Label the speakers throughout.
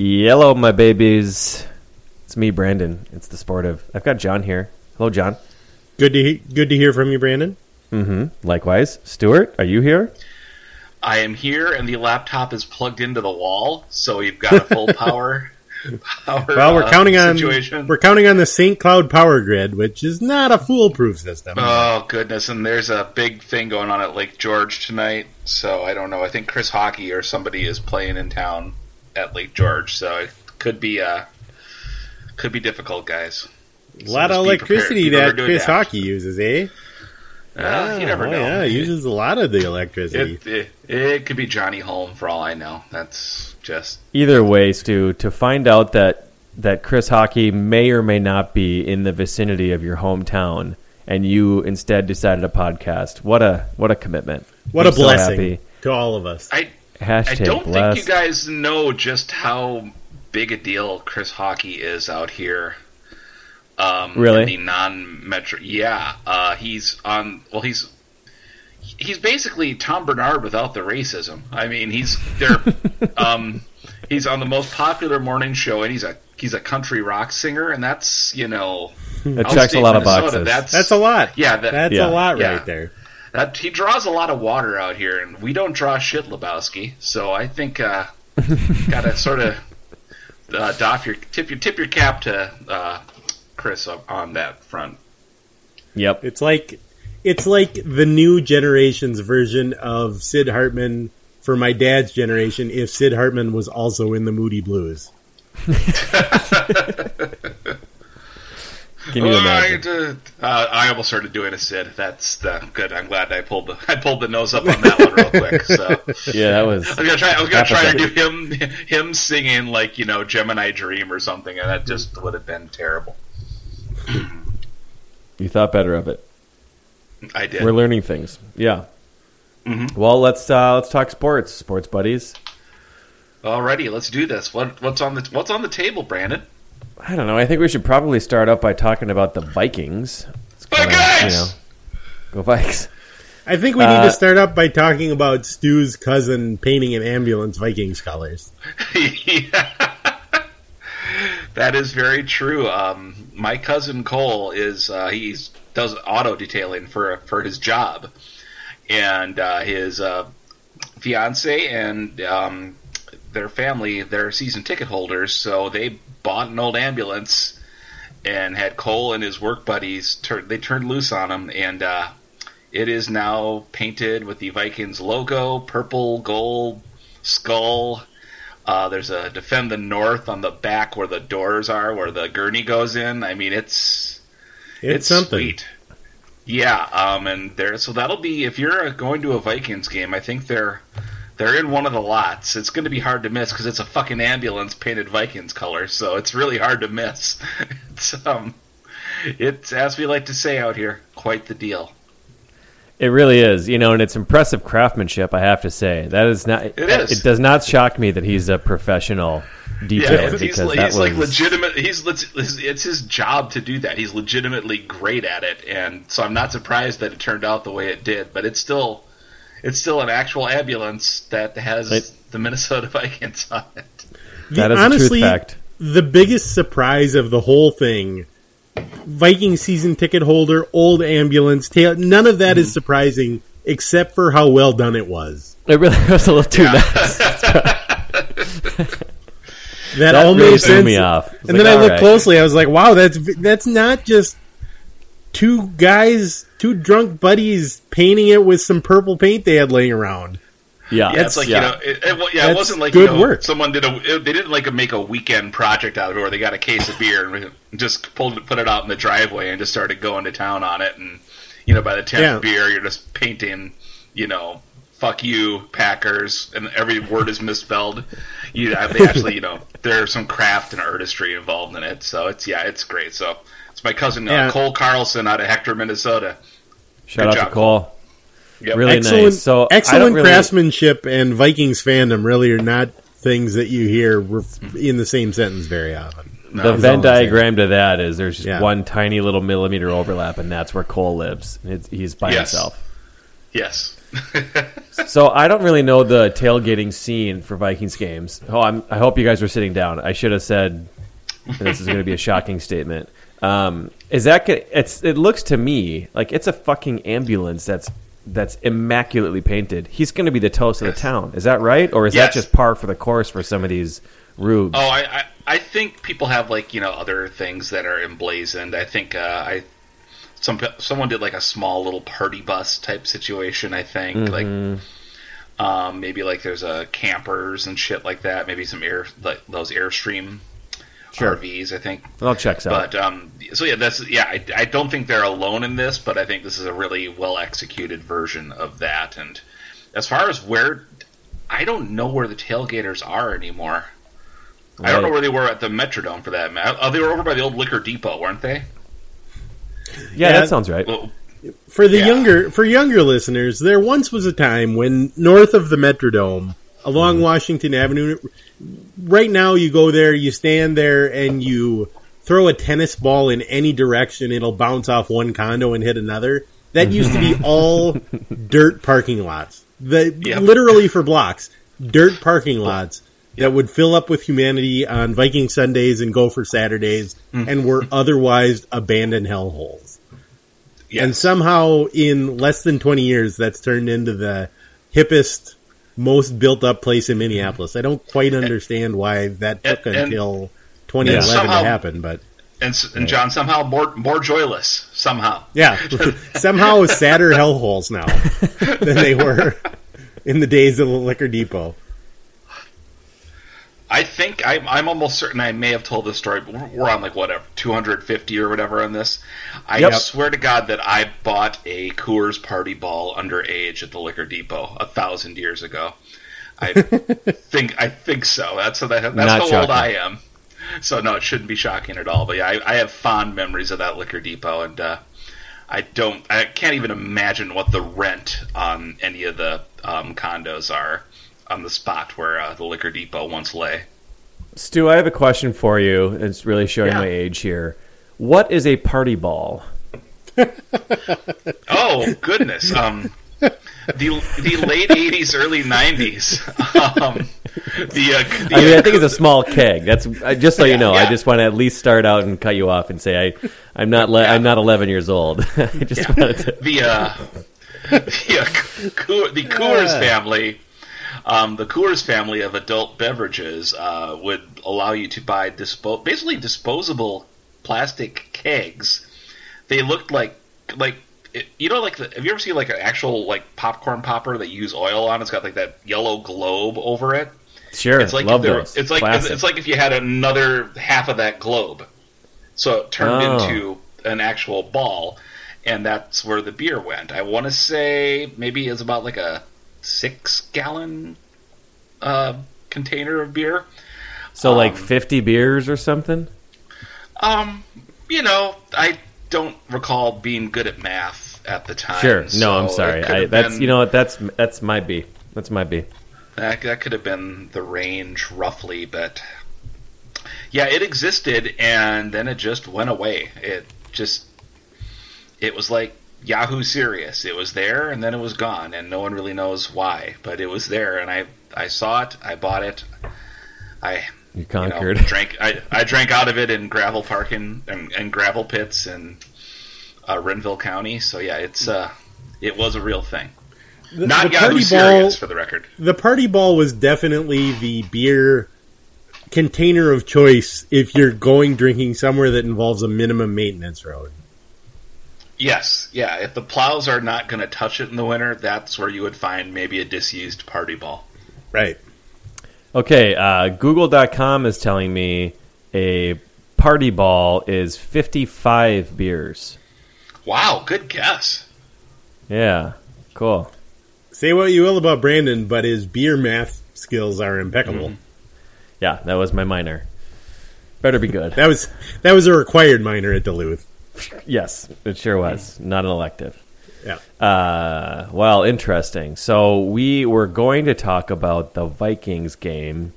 Speaker 1: Yellow, my babies. It's me, Brandon. It's the sportive. I've got John here. Hello, John.
Speaker 2: Good to he- good to hear from you, Brandon.
Speaker 1: Mm-hmm. Likewise, Stuart. Are you here?
Speaker 3: I am here, and the laptop is plugged into the wall, so we've got a full power. power
Speaker 2: Well, we're
Speaker 3: uh,
Speaker 2: counting on
Speaker 3: situation.
Speaker 2: we're counting on the St. Cloud power grid, which is not a foolproof system.
Speaker 3: Oh goodness! And there's a big thing going on at Lake George tonight. So I don't know. I think Chris Hawkey or somebody is playing in town at Lake George. So it could be uh could be difficult, guys.
Speaker 2: a lot
Speaker 3: So
Speaker 2: of
Speaker 3: just be prepared.
Speaker 2: electricity that Chris
Speaker 3: adapt.
Speaker 2: Hockey uses, eh?
Speaker 3: Uh, you never
Speaker 2: oh,
Speaker 3: know.
Speaker 2: Yeah, he uses a lot of the electricity.
Speaker 3: It, it, it could be Johnny Holm for all I know. That's just
Speaker 1: Either way, Stu, to find out that that Chris Hawkey may or may not be in the vicinity of your hometown, and you instead decided a podcast. What a what a commitment!
Speaker 2: what
Speaker 1: I'm
Speaker 2: a
Speaker 1: so
Speaker 2: blessing
Speaker 1: happy.
Speaker 2: to all of us.
Speaker 3: I
Speaker 1: Hashtag
Speaker 3: I don't
Speaker 1: blessed.
Speaker 3: think you guys know just how big a deal Chris Hawkey is out here. Um,
Speaker 1: Really?
Speaker 3: In the non-metro, yeah. Uh, he's on. Well, he's he's basically Tom Barnard without the racism. I mean, he's there. um, he's on the most popular morning show, and he's a he's a country rock singer, and that's you know.
Speaker 1: It checks a
Speaker 3: outstate
Speaker 1: lot of boxes.
Speaker 3: That's
Speaker 2: That's a lot.
Speaker 3: Yeah, that-
Speaker 2: that's
Speaker 1: Yeah.
Speaker 2: a lot
Speaker 3: Yeah.
Speaker 2: right there.
Speaker 3: That he draws a lot of water out here, and we don't draw shit, Lebowski. So I think uh, gotta sort of uh, doff your tip your tip your cap to uh, Chris on- on that front.
Speaker 1: Yep.
Speaker 2: It's like it's like the new generation's version of Sid Hartman for my dad's generation. If Sid Hartman was also in the Moody Blues,
Speaker 1: Can you imagine?
Speaker 3: Uh, uh, I almost started doing a Sid. That's the, good. I'm glad I pulled the I pulled the nose up on that one real quick. So
Speaker 1: Yeah, that was.
Speaker 3: I was gonna try. I was gonna try to do him him singing like you know Gemini Dream or something, and that just would have been terrible.
Speaker 1: You thought better of it.
Speaker 3: I did.
Speaker 1: We're learning things. Yeah.
Speaker 3: Mhm.
Speaker 1: Well, let's uh, let's talk sports, sports buddies.
Speaker 3: Alrighty, let's do this. What what's on the what's on the table, Brandon?
Speaker 1: I don't know. I think we should probably start out by talking about the Vikings. It's kinda,
Speaker 3: Vikings!
Speaker 1: You know, go Vikes.
Speaker 2: I think we need
Speaker 1: Uh,
Speaker 2: to start up by talking about Stu's cousin painting an ambulance Vikings colors.
Speaker 3: yeah. That is very true. Um, my cousin Cole is uh, he's does auto detailing for for his job, and uh, his uh, fiance and um, their family they're season ticket holders, so they bought an old ambulance and had Cole and his work buddies tur- they turned loose on him, and uh, it is now painted with the Vikings logo, purple, gold, skull. Uh, there's a defend the north on the back where the doors are, where the gurney goes in. I mean, it's
Speaker 2: It's, something.
Speaker 3: sweet. Yeah, um, and there. So that'll be if you're going to a Vikings game. I think they're they're in one of the lots. It's going to be hard to miss because it's a fucking ambulance painted Vikings color. So it's really hard to miss. it's um, it's as we like to say out here, quite the deal.
Speaker 1: It really is, you know, and it's impressive craftsmanship. I have to say that is not. It
Speaker 3: is.
Speaker 1: It does not shock me that he's a professional
Speaker 3: Yeah,
Speaker 1: detailer
Speaker 3: he's,
Speaker 1: because
Speaker 3: he's
Speaker 1: that was
Speaker 3: like legitimate. He's it's his job to do that. He's legitimately great at it, and so I'm not surprised that it turned out the way it did. But it's still, it's still an actual ambulance that has
Speaker 1: It-
Speaker 3: the Minnesota Vikings on it.
Speaker 2: The-
Speaker 1: that is a
Speaker 2: honestly,
Speaker 1: truth fact.
Speaker 2: the biggest surprise of the whole thing Viking season ticket holder, old ambulance, tail, none of that is hmm. surprising except for how well done it was.
Speaker 1: It really was a little too nice.
Speaker 2: That,
Speaker 1: That
Speaker 2: all
Speaker 1: really
Speaker 2: made
Speaker 1: threw
Speaker 2: sense.
Speaker 1: me off.
Speaker 2: And
Speaker 1: like,
Speaker 2: then I looked
Speaker 1: right.
Speaker 2: closely. I was like, "Wow, that's that's not just two guys, two drunk buddies painting it with some purple paint they had laying around."
Speaker 1: Yeah,
Speaker 3: Yeah, it's like
Speaker 1: yeah.
Speaker 3: you know, it, it, well, yeah, it wasn't like
Speaker 2: good
Speaker 3: you know,
Speaker 2: work.
Speaker 3: someone did a. It, they didn't like make a weekend project out of it, where they got a case of beer and just pulled it, put it out in the driveway, and just started going to town on it. And you know, by the tenth
Speaker 2: Yeah.
Speaker 3: beer, you're just painting, you know, "fuck you, Packers," and every word is misspelled. You, they actually, you know, there's some craft and artistry involved in it. So it's yeah, it's great. So it's my cousin uh,
Speaker 2: Yeah.
Speaker 3: Cole Carlson out of Hector, Minnesota.
Speaker 1: Shout
Speaker 3: Good
Speaker 1: out
Speaker 3: job,
Speaker 1: to Cole.
Speaker 3: Yep.
Speaker 1: Really
Speaker 2: excellent,
Speaker 1: nice. So
Speaker 2: excellent
Speaker 1: really-
Speaker 2: craftsmanship and Vikings fandom really are not things that you hear in the same sentence very often.
Speaker 1: The Venn
Speaker 2: all I'm saying.
Speaker 1: diagram to that is there's just
Speaker 2: Yeah.
Speaker 1: one tiny little millimeter overlap, and that's where Cole lives. It's, he's by
Speaker 3: Yes.
Speaker 1: himself.
Speaker 3: Yes.
Speaker 1: So I don't really know the tailgating scene for Vikings games. Oh, I'm, I hope you guys were sitting down. I should have said this is going to be a shocking statement. Um, is that gonna, it's? It looks to me like it's a fucking ambulance that's that's immaculately painted. He's going to be the toast of the town. Is that right, or is
Speaker 3: Yes.
Speaker 1: that just par for the course for some of these rubes?
Speaker 3: Oh, I, I I think people have like you know other things that are emblazoned. I think uh, I some someone did like a small little party bus type situation. I think like um, maybe like there's a campers and shit like that. Maybe some air like those airstream
Speaker 1: Sure.
Speaker 3: RVs. I think.
Speaker 1: It all checks out.
Speaker 3: But um, so yeah, that's yeah. I, I don't think they're alone in this, but I think this is a really well executed version of that. And as far as where, I don't know where the tailgaters are anymore. I don't know where they were at the Metrodome for that. ma- Oh, they were over by the old Liquor Depot, weren't they?
Speaker 1: yeah,
Speaker 2: yeah,
Speaker 1: that sounds right.
Speaker 3: Well,
Speaker 2: For the
Speaker 3: Yeah.
Speaker 2: younger for younger listeners, there once was a time when north of the Metrodome, along
Speaker 1: Mm-hmm.
Speaker 2: Washington Avenue, right now you go there, you stand there, and you throw a tennis ball in any direction, it'll bounce off one condo and hit another. That used to be all dirt parking lots. The
Speaker 3: Yep.
Speaker 2: literally for blocks, dirt parking lots that would fill up with humanity on Viking Sundays and Gopher Saturdays,
Speaker 3: Mm.
Speaker 2: and were otherwise abandoned hellholes.
Speaker 3: yes.
Speaker 2: And somehow, in less than 20 years, that's turned into the hippest, most built up place in Minneapolis. I don't quite understand why that took
Speaker 3: And-
Speaker 2: until 2011
Speaker 3: somehow-
Speaker 2: to happen, but
Speaker 3: and, and John somehow more more joyless somehow.
Speaker 2: yeah, somehow sadder hellholes now than they were in the days of the liquor depot.
Speaker 3: I think I'm, I'm almost certain I may have told this story, but we're, we're on like whatever 250 or whatever on this. I
Speaker 1: Yep.
Speaker 3: swear to God that I bought a Coors Party Ball underage at the Liquor Depot a thousand years ago. I think I think so. That's that, that's
Speaker 1: Not
Speaker 3: how old. I am. So no, it shouldn't be shocking at all. But yeah, I, I have fond memories of that Liquor Depot, and uh, I don't, I can't even imagine what the rent on any of the um, condos are on the spot where uh, the Liquor Depot once lay.
Speaker 1: Stu, I have a question for you. It's really showing
Speaker 3: Yeah.
Speaker 1: my age here. What is a party ball?
Speaker 3: Oh goodness. Um, the the late '80s, early '90s. Um, the, uh, the
Speaker 1: I mean, I
Speaker 3: uh,
Speaker 1: think it's a small keg. That's just so you know. I just want to at least start out and cut you off and say I, I'm not. Le- I'm not 11 years old. I just wanted to.
Speaker 3: the uh, the, uh, Coor- the Coors family, um, the Coors family of adult beverages uh, would allow you to buy dispo- basically disposable plastic kegs. They looked like like you know like the, have you ever seen like an actual like popcorn popper that you use oil on? It's got like that yellow globe over it.
Speaker 1: Sure,
Speaker 3: It's like
Speaker 1: love those.
Speaker 3: it's like
Speaker 1: Classic.
Speaker 3: it's like if you had another half of that globe, so it turned
Speaker 1: Oh.
Speaker 3: into an actual ball, and that's where the beer went. I want to say maybe it's about like a six gallon uh, container of beer.
Speaker 1: so like
Speaker 3: um,
Speaker 1: 50 beers or something.
Speaker 3: Um, you know, I don't recall being good at math at the time.
Speaker 1: Sure. No,
Speaker 3: so
Speaker 1: I'm sorry. I, that's
Speaker 3: been-
Speaker 1: you know what that's that's my B. That's my B.
Speaker 3: That, that could have been the range roughly, but yeah, it existed and then it just went away. It just it was like Yahoo Serious. It was there and then it was gone, and no one really knows why, but it was there, and I I saw it, I bought it, I
Speaker 1: You
Speaker 3: you know,
Speaker 1: conquered.
Speaker 3: drank I, I drank out of it in gravel parking and, and gravel pits in uh, Renville County. So yeah, it's uh it was a real thing.
Speaker 2: The,
Speaker 3: Not
Speaker 2: the
Speaker 3: Yahoo
Speaker 2: party
Speaker 3: Serious,
Speaker 2: ball.
Speaker 3: for the record.
Speaker 2: The party ball was definitely the beer container of choice if you're going drinking somewhere that involves a minimum maintenance road.
Speaker 3: Yes, yeah. If the plows are not going to touch it in the winter, that's where you would find maybe a disused party ball.
Speaker 2: Right.
Speaker 1: Okay, uh, Google.com is telling me a party ball is 55 beers.
Speaker 3: Wow, good guess.
Speaker 1: Yeah, cool.
Speaker 2: Say what you will about Brandon, but his beer math skills are impeccable.
Speaker 1: Yeah, that was my minor. Better be good.
Speaker 2: That was that was a required minor at Duluth.
Speaker 1: Yes, it sure was. Not an elective.
Speaker 2: Yeah.
Speaker 1: Uh, well, interesting. So we were going to talk about the Vikings game,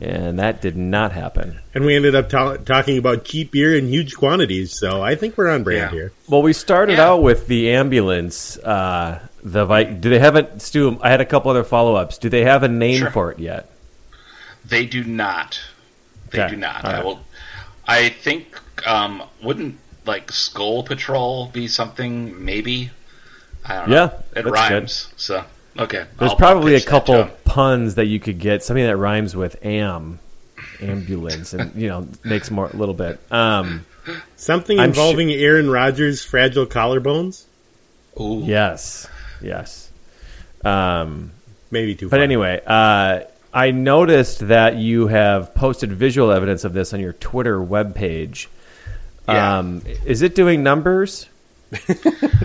Speaker 1: and that did not happen.
Speaker 2: And we ended up ta- talking about cheap beer in huge quantities, so I think we're on brand
Speaker 3: Yeah.
Speaker 2: here.
Speaker 1: Well, we started
Speaker 3: Yeah.
Speaker 1: out with the ambulance. Uh, the Vi- do they have a Stu? I had a couple other follow ups. Do they have a name
Speaker 3: Sure.
Speaker 1: for it yet?
Speaker 3: They do not. They
Speaker 1: Okay,
Speaker 3: do not.
Speaker 1: all
Speaker 3: I will. I think um, wouldn't like Skull Patrol be something? Maybe. I don't know.
Speaker 1: Yeah,
Speaker 3: it
Speaker 1: that's
Speaker 3: rhymes. So okay.
Speaker 1: There's
Speaker 3: I'll-
Speaker 1: probably a
Speaker 3: pitch that
Speaker 1: couple puns that you could get. Something that rhymes with am, ambulance, and you know makes more a little bit. Um,
Speaker 2: Something
Speaker 1: I'm
Speaker 2: involving Aaron Rodgers' fragile collarbones?
Speaker 3: Ooh.
Speaker 1: yes, yes. Um,
Speaker 2: Maybe too
Speaker 1: But
Speaker 2: far.
Speaker 1: anyway, uh, I noticed that you have posted visual evidence of this on your Twitter webpage.
Speaker 3: Yeah.
Speaker 1: Um, is it doing numbers?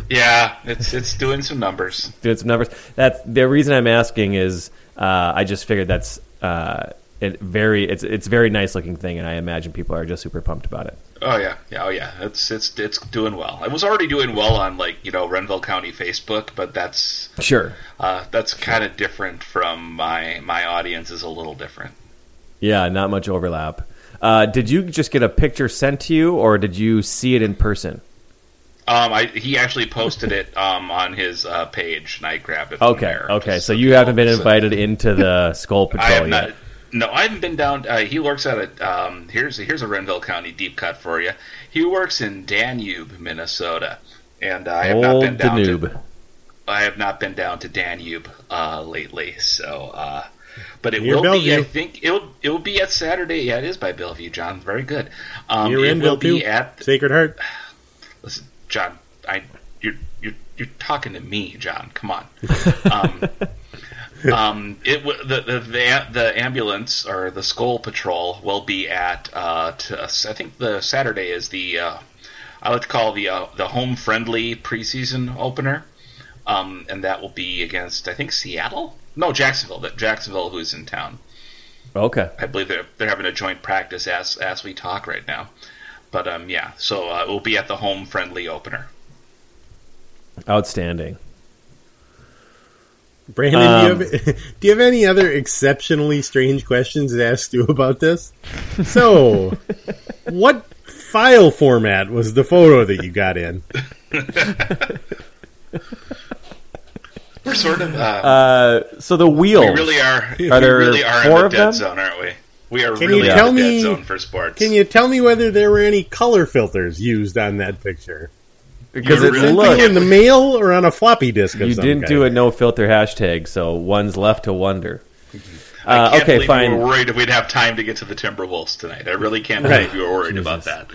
Speaker 3: Yeah, it's it's doing some numbers.
Speaker 1: Doing some numbers. That's the reason I'm asking is uh, I just figured that's uh, it very it's it's a very nice looking thing, and I imagine people are just super pumped about it.
Speaker 3: Oh yeah, yeah, oh yeah. It's it's it's doing well. I was already doing well on like you know Renville County Facebook, but that's
Speaker 1: Sure.
Speaker 3: uh, that's kind of different from my my audience is a little different.
Speaker 1: Yeah, not much overlap. Uh, did you just get a picture sent to you, or did you see it in person?
Speaker 3: Um, I, he actually posted it um, on his uh, page, and I grabbed it.
Speaker 1: Okay,
Speaker 3: there,
Speaker 1: okay. So you haven't been invited into the Skull Patrol yet.
Speaker 3: not. No, I haven't been down. Uh, he works at a. Um, here's here's a Renville County deep cut for you. He works in Danube, Minnesota, and I have not been down
Speaker 1: Danube.
Speaker 3: to. I have not been down to Danube uh, lately, so. Uh, but it
Speaker 2: Near
Speaker 3: will be. I think it'll it will be at Saturday. Yeah, it is by Bellevue, John. Very good. Um,
Speaker 2: You're in
Speaker 3: will
Speaker 2: Bill
Speaker 3: be at
Speaker 2: Sacred Heart.
Speaker 3: Listen, John, I you're you're you're talking to me, John. Come on. Um, um, it the the the, the ambulance or the Skull Patrol will be at uh, to, I think the Saturday is the uh, I like to call the uh, the home friendly preseason opener, um, and that will be against I think Seattle. No, Jacksonville. That Jacksonville, who's in town.
Speaker 1: Okay.
Speaker 3: I believe they're they're having a joint practice as as we talk right now. But um, yeah, so uh, it will be at the home friendly opener.
Speaker 1: Outstanding.
Speaker 2: Brandon,
Speaker 1: Um,
Speaker 2: do, you have, do you have any other exceptionally strange questions to ask you about this? So, what file format was the photo that you got in?
Speaker 3: We're sort of uh,
Speaker 1: Uh, so the wheels.
Speaker 3: we really are we
Speaker 1: there
Speaker 3: really are
Speaker 1: four
Speaker 3: in
Speaker 1: of
Speaker 3: the dead
Speaker 1: them?
Speaker 3: zone, aren't we? We are
Speaker 2: Can
Speaker 3: really
Speaker 2: you
Speaker 3: in
Speaker 2: tell
Speaker 3: the
Speaker 2: me-
Speaker 3: dead zone for sports.
Speaker 2: Can you tell me whether there were any color filters used on that picture?
Speaker 1: because
Speaker 3: You
Speaker 1: it
Speaker 3: really
Speaker 1: looked.
Speaker 2: in the mail or on a floppy disk?
Speaker 1: You
Speaker 2: some
Speaker 1: didn't
Speaker 2: kind?
Speaker 1: do a no filter hashtag, so one's left to wonder.
Speaker 3: I
Speaker 1: Uh,
Speaker 3: can't
Speaker 1: okay,
Speaker 3: believe
Speaker 1: fine.
Speaker 3: you were worried if we'd have time to get to the Timberwolves tonight. I really can't
Speaker 2: Right.
Speaker 3: believe you were worried about that.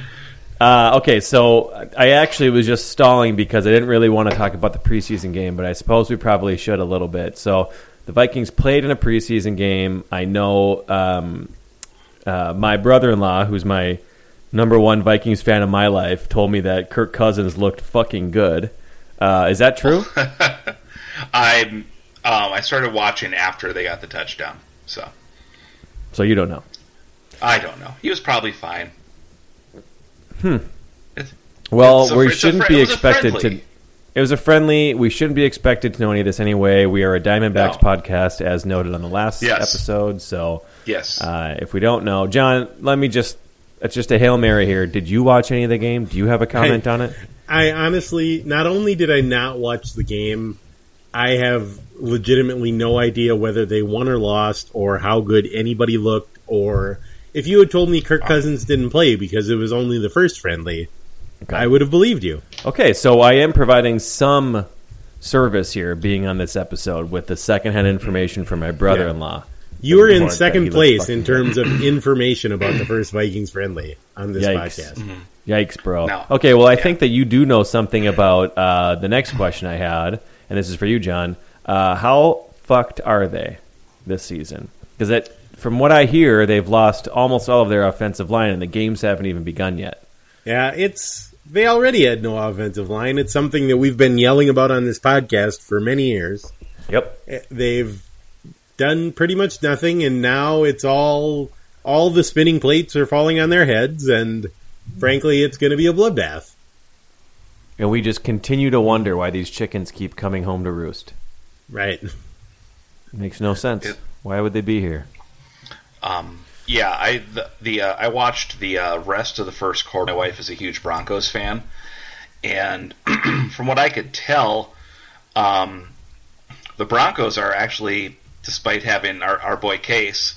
Speaker 1: Uh, okay, so I actually was just stalling because I didn't really want to talk about the preseason game, but I suppose we probably should a little bit. So the Vikings played in a preseason game. I know um, uh, my brother-in-law, who's my number one Vikings fan of my life, told me that Kirk Cousins looked fucking good. Uh, is that true?
Speaker 3: I um, I started watching after they got the touchdown, so
Speaker 1: so you don't know.
Speaker 3: I don't know. He was probably fine.
Speaker 1: Well,
Speaker 3: It's a-
Speaker 1: we shouldn't
Speaker 3: fri-
Speaker 1: be
Speaker 3: it was a
Speaker 1: expected to. It was a friendly. We shouldn't be expected to know any of this anyway. We are a Diamondbacks
Speaker 3: No.
Speaker 1: podcast, as noted on the last
Speaker 3: Yes.
Speaker 1: episode. So,
Speaker 3: Yes.
Speaker 1: uh, if we don't know, John, let me just. It's just a hail mary here. Did you watch any of the game? Do you have a comment on it?
Speaker 2: I honestly, not only did I not watch the game, I have legitimately no idea whether they won or lost, or how good anybody looked, or if you had told me Kirk Cousins didn't play because it was only the first friendly,
Speaker 1: Okay.
Speaker 2: I would have believed you.
Speaker 1: Okay, so I am providing some service here, being on this episode with the secondhand information from my brother-in-law.
Speaker 2: You were in
Speaker 1: Report that he
Speaker 2: second place in terms of information about the first Vikings friendly on this
Speaker 1: Yikes.
Speaker 2: podcast.
Speaker 1: Yikes, bro.
Speaker 3: No.
Speaker 1: Okay, well, I
Speaker 3: Yeah.
Speaker 1: think that you do know something about uh, the next question I had, and this is for you, John. Uh, how fucked are they this season? Because from what I hear, they've lost almost all of their offensive line, and the games haven't even begun yet.
Speaker 2: Yeah, it's they already had no offensive line. It's something that we've been yelling about on this podcast for many years.
Speaker 1: Yep.
Speaker 2: Eh, They've done pretty much nothing, and now it's all all the spinning plates are falling on their heads, and frankly, it's going to be a bloodbath.
Speaker 1: And we just continue to wonder why these chickens keep coming home to roost.
Speaker 2: Right?
Speaker 1: makes no sense.
Speaker 3: It-
Speaker 1: why would they be here?
Speaker 3: Um, yeah, I the, the uh, I watched the uh, rest of the first quarter. My wife is a huge Broncos fan, and from what I could tell, um, the Broncos are actually, despite having our, our boy Case,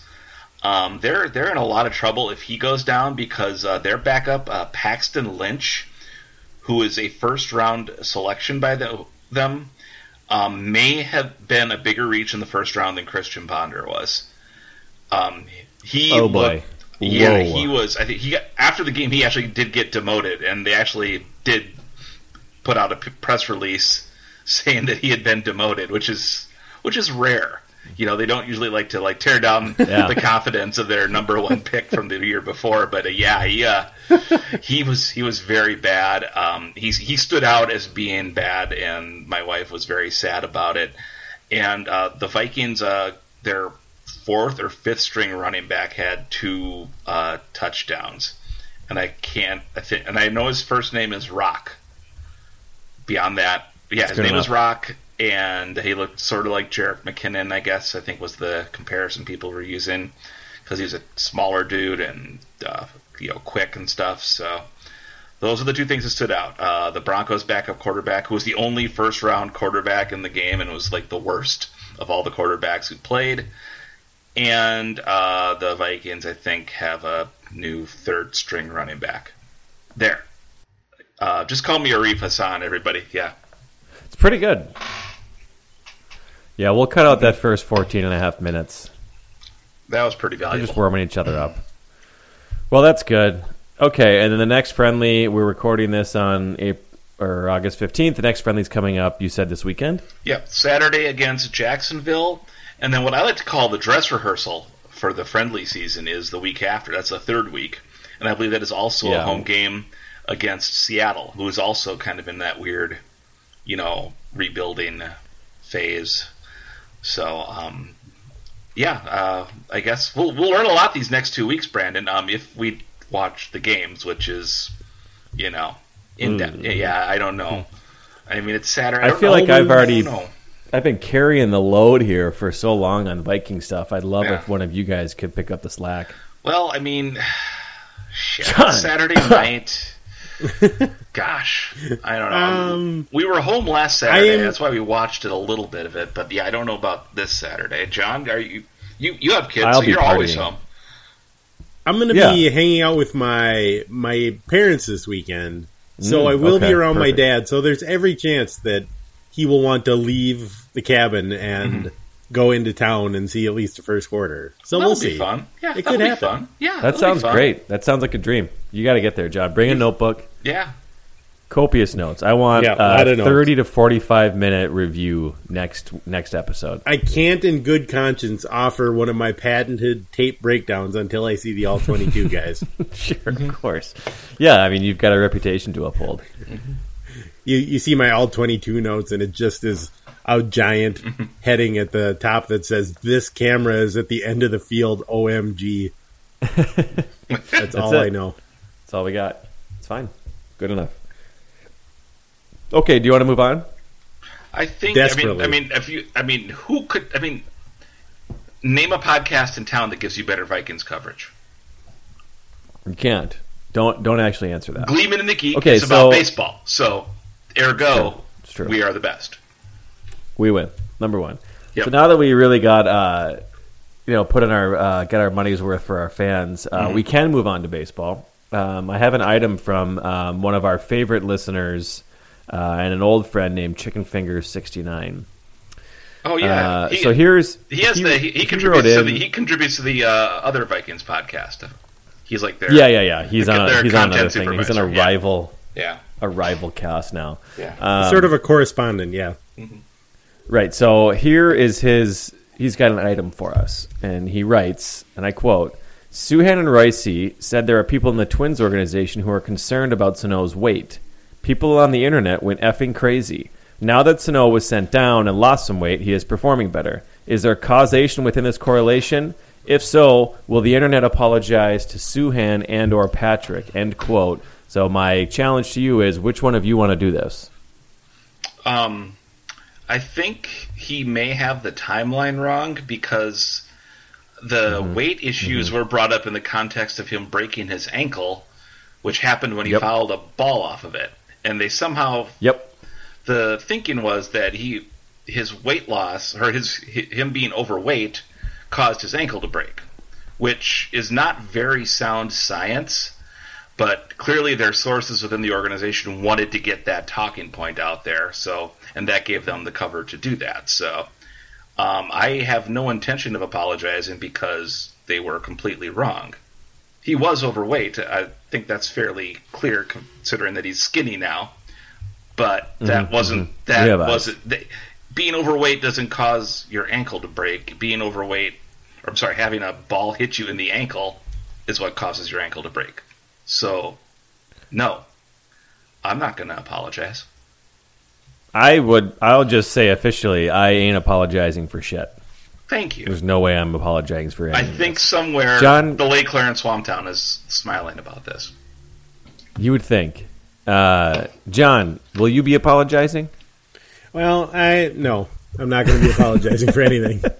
Speaker 3: um, they're they're in a lot of trouble if he goes down because uh, their backup uh, Paxton Lynch, who is a first round selection by the, them, um, may have been a bigger reach in the first round than Christian Ponder was. Um, he
Speaker 1: Oh, boy.
Speaker 3: looked- yeah,
Speaker 1: Whoa.
Speaker 3: he was. I think he got, after the game he actually did get demoted, and they actually did put out a p- press release saying that he had been demoted, which is which is rare. You know, they don't usually like to like tear down
Speaker 1: Yeah.
Speaker 3: the confidence of their number one pick from the year before. But uh, yeah, he uh, he was he was very bad. Um, he's he stood out as being bad, and my wife was very sad about it. And uh, the Vikings, uh, their fourth or fifth string running back had two uh, touchdowns, and I can't. I think, and I know his first name is Rock. Beyond that, yeah, his name was
Speaker 1: enough.
Speaker 3: Rock, and he looked sort of like Jerick McKinnon. I guess I think was the comparison people were using because he's a smaller dude and uh, you know quick and stuff. So those are the two things that stood out. Uh, the Broncos backup quarterback, who was the only first round quarterback in the game and was like the worst of all the quarterbacks who played. And uh, the Vikings, I think, have a new third string running back. There. Uh, just call me Arif Hassan, everybody. Yeah.
Speaker 1: It's pretty good. Yeah, we'll cut out that first 14 and a half minutes.
Speaker 3: That was pretty
Speaker 1: We're
Speaker 3: valuable.
Speaker 1: just warming each other up. Well, that's good. Okay, and then the next friendly, we're recording this on April, or August 15th. The next friendly's coming up, you said this weekend?
Speaker 3: Yep, Saturday against Jacksonville, and then what I like to call the dress rehearsal for the friendly season is the week after. That's the third week, and I believe that is also
Speaker 1: Yeah.
Speaker 3: a home game against Seattle, who is also kind of in that weird, you know, rebuilding phase. So, um, yeah, uh, I guess we'll we'll learn a lot these next two weeks, Brandon. Um, if we watch the games, which is, you know, in depth. Yeah, I don't know. I mean, it's Saturday.
Speaker 1: I
Speaker 3: don't
Speaker 1: feel
Speaker 3: know.
Speaker 1: like I've
Speaker 3: I
Speaker 1: already-
Speaker 3: know.
Speaker 1: I've been carrying the load here for so long on Viking stuff. I'd love
Speaker 3: Yeah.
Speaker 1: if one of you guys could pick up the slack.
Speaker 3: Well, I mean, shit,
Speaker 1: John.
Speaker 3: Saturday night. Gosh, I don't know.
Speaker 2: Um,
Speaker 3: we were home last Saturday.
Speaker 2: am-
Speaker 3: That's why we watched it a little bit of it. But yeah, I don't know about this Saturday. John, are you you you have kids,
Speaker 1: I'll
Speaker 3: so you're always home.
Speaker 2: I'm going to
Speaker 1: Yeah.
Speaker 2: be hanging out with my my parents this weekend, so
Speaker 1: Mm,
Speaker 2: I will
Speaker 1: okay,
Speaker 2: be around
Speaker 1: perfect.
Speaker 2: my dad. So there's every chance that he will want to leave the cabin and mm-hmm. go into town and see at least the first quarter. So
Speaker 3: That'll
Speaker 2: we'll
Speaker 3: be
Speaker 2: see.
Speaker 3: fun. Yeah,
Speaker 2: it could
Speaker 3: be
Speaker 2: happen.
Speaker 3: fun. Yeah,
Speaker 1: That sounds
Speaker 3: be fun.
Speaker 1: great. That sounds like a dream. You got to get there, John. Bring a notebook.
Speaker 3: Yeah,
Speaker 1: Copious notes. I want
Speaker 2: Yeah, lot notes.
Speaker 1: 30 to 45 minute review next next episode.
Speaker 2: I can't, in good conscience, offer one of my patented tape breakdowns until I see the all 22 guys.
Speaker 1: sure, of mm-hmm. course. Yeah, I mean, you've got a reputation to uphold. Mm-hmm.
Speaker 2: You you see my all 22 notes, and it just is a giant mhm. heading at the top that says, "This camera is at the end of the field." OMG. That's, all
Speaker 1: it.
Speaker 2: I know.
Speaker 1: That's all we got. It's fine. Good enough. Okay, do you want to move on?
Speaker 3: I think. I mean, I mean, if you, I mean, who could? I mean, name a podcast in town that gives you better Vikings coverage.
Speaker 1: You can't. Don't don't actually answer that.
Speaker 3: Gleeman and the Geek
Speaker 1: Okay,
Speaker 3: is about
Speaker 1: so-
Speaker 3: baseball. So, ergo, we are the best.
Speaker 1: We win. Number one.
Speaker 3: Yep.
Speaker 1: So now that we really got uh, you know put in our uh, get our money's worth for our fans, uh, we can move on to baseball. Um, I have an item from um, one of our favorite listeners, uh, and an old friend named Chicken Finger sixty nine.
Speaker 3: Oh yeah.
Speaker 1: Uh,
Speaker 3: He-
Speaker 1: so here's
Speaker 3: he has the he, he contributes to the he contributes to the uh, other Vikings podcast. He's like their
Speaker 1: yeah, yeah, yeah. He's on. A, he's on another thing. He's on a
Speaker 3: yeah.
Speaker 1: rival,
Speaker 3: yeah
Speaker 1: a rival cast now.
Speaker 3: yeah.
Speaker 1: Um,
Speaker 2: sort of a correspondent, yeah.
Speaker 1: Right. So here is his. He's got an item for us, and he writes, and I quote: "Souhan and Reusse said there are people in the Twins organization who are concerned about Sano's weight. People on the internet went effing crazy. Now that Sano was sent down and lost some weight, he is performing better. Is there causation within this correlation? If so, will the internet apologize to Souhan and or Patrick?" End quote. So my challenge to you is, which one of you want to do this?
Speaker 3: Um, I think he may have the timeline wrong because the
Speaker 1: Mm-hmm.
Speaker 3: weight issues were brought up in the context of him breaking his ankle, which happened when he
Speaker 1: Yep.
Speaker 3: fouled a ball off of it, and they somehow
Speaker 1: Yep.
Speaker 3: the thinking was that he his weight loss or his him being overweight caused his ankle to break, which is not very sound science. But clearly, their sources within the organization wanted to get that talking point out there, so and that gave them the cover to do that. So, um, I have no intention of apologizing because they were completely wrong. He was overweight. I think that's fairly clear, considering that he's skinny now. But that wasn't that
Speaker 1: Yeah,
Speaker 3: wasn't th- being overweight doesn't cause your ankle to break. Being overweight, or I'm sorry, having a ball hit you in the ankle is what causes your ankle to break. So, no, I'm not going to apologize.
Speaker 1: I would. I'll just say officially, I ain't apologizing for shit.
Speaker 3: Thank you.
Speaker 1: There's no way I'm apologizing for anything.
Speaker 3: I think somewhere
Speaker 1: John-
Speaker 3: the Lake Claire and Swamptown is smiling about this.
Speaker 1: you would think. Uh, John, will you be apologizing?
Speaker 2: Well, I no, I'm not going to be apologizing for anything.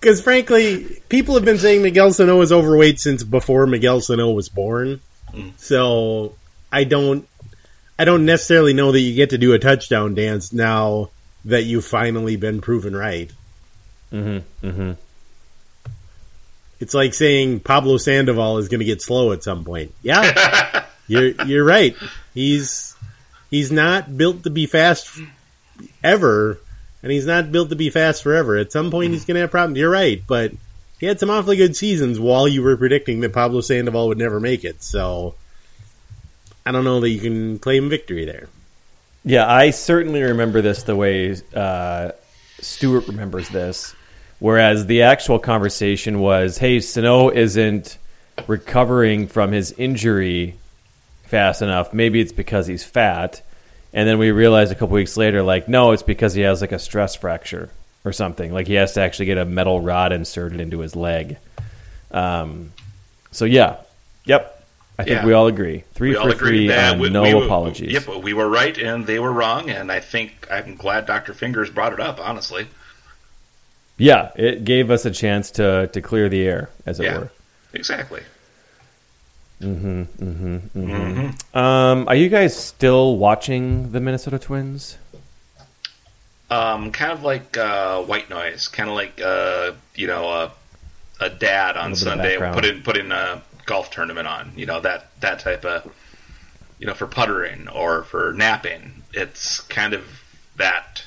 Speaker 2: Because frankly, people have been saying Miguel Sano is overweight since before Miguel Sano was born. So I don't, I don't necessarily know that you get to do a touchdown dance now that you've finally been proven right.
Speaker 1: Mm-hmm. Mm-hmm.
Speaker 2: It's like saying Pablo Sandoval is going to get slow at some point. Yeah, you're you're right. He's he's not built to be fast ever, and he's not built to be fast forever. At some point, he's going to have problems. You're right, but he had some awfully good seasons while you were predicting that Pablo Sandoval would never make it. So I don't know that you can claim victory there.
Speaker 1: Yeah, I certainly remember this the way uh, Stewart remembers this. Whereas the actual conversation was, "Hey, Sano isn't recovering from his injury fast enough. Maybe it's because he's fat." And then we realized a couple weeks later, like, no, it's because he has like a stress fracture or something. Like he has to actually get a metal rod inserted into his leg. Um, so yeah, yep. I think
Speaker 3: Yeah.
Speaker 1: we all agree. Three
Speaker 3: we
Speaker 1: for three
Speaker 3: that we-
Speaker 1: no
Speaker 3: we
Speaker 1: apologies.
Speaker 3: Yep, we were right and they were wrong, and I think I'm glad Dr. Fingers brought it up. Honestly,
Speaker 1: Yeah, it gave us a chance to to clear the air, as it
Speaker 3: yeah,
Speaker 1: were.
Speaker 3: exactly. Hmm. Hmm.
Speaker 1: Um, are you guys still watching the Minnesota Twins?
Speaker 3: Um, kind of like uh, white noise, kind of like uh, you know a, a dad on
Speaker 1: of
Speaker 3: Sunday put in put in a golf tournament on. You know that that type of you know for puttering or for napping. It's kind of that.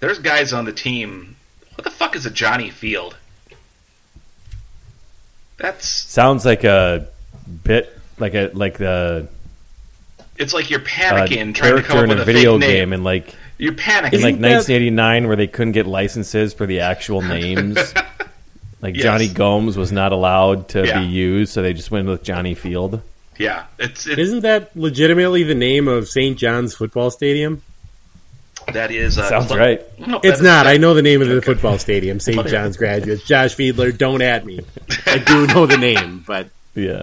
Speaker 3: There's guys on the team. What the fuck is a Johnny Field? That's
Speaker 1: Sounds like a bit like a like the
Speaker 3: it's like you're
Speaker 1: uh,
Speaker 3: panicking trying to come up with
Speaker 1: a
Speaker 3: a
Speaker 1: video
Speaker 3: fake name.
Speaker 1: game in like
Speaker 3: You're panicking.
Speaker 1: in like 1989 where they couldn't get licenses for the actual names. Like
Speaker 3: Yes.
Speaker 1: Jonny Gomes was not allowed to
Speaker 3: Yeah.
Speaker 1: be used, so they just went with Johnny Field.
Speaker 3: yeah, it's it,
Speaker 2: Isn't that legitimately the name of St. John's Football Stadium?
Speaker 3: that is uh,
Speaker 1: Sounds
Speaker 3: look-
Speaker 1: right.
Speaker 3: no,
Speaker 2: It's
Speaker 3: is-
Speaker 2: not. I know the name of the football stadium, St. John's Graduates. Josh Fiedler, don't at me. I do know the name, but
Speaker 1: Yeah.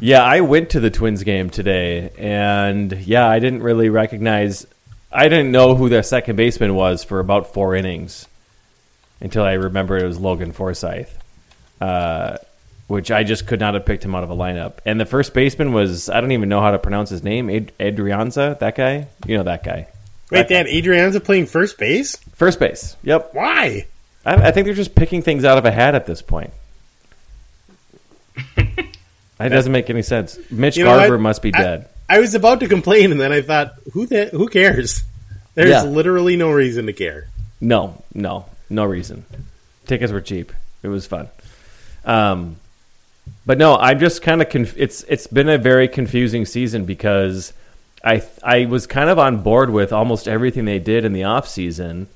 Speaker 1: Yeah, I went to the Twins game today, and yeah, I didn't really recognize. I didn't know who their second baseman was for about four innings until I remembered it was Logan Forsythe, uh, which I just could not have picked him out of a lineup. And the first baseman was I don't even know how to pronounce his name, Ad- Adrianza, that guy. You know that guy.
Speaker 2: wait, Dad, Adrianza playing first base?
Speaker 1: First base. Yep.
Speaker 2: Why?
Speaker 1: I, I think they're just picking things out of a hat at this point. That doesn't make any sense. Mitch
Speaker 2: You know
Speaker 1: Garver
Speaker 2: what?
Speaker 1: must be
Speaker 2: I-
Speaker 1: dead.
Speaker 2: I was about to complain, and then I thought, who the, who cares? There's
Speaker 1: Yeah.
Speaker 2: literally no reason to care.
Speaker 1: No, no, no reason. Tickets were cheap. It was fun. Um, but no, I'm just kind of conf- it's it's been a very confusing season because I I was kind of on board with almost everything they did in the off season,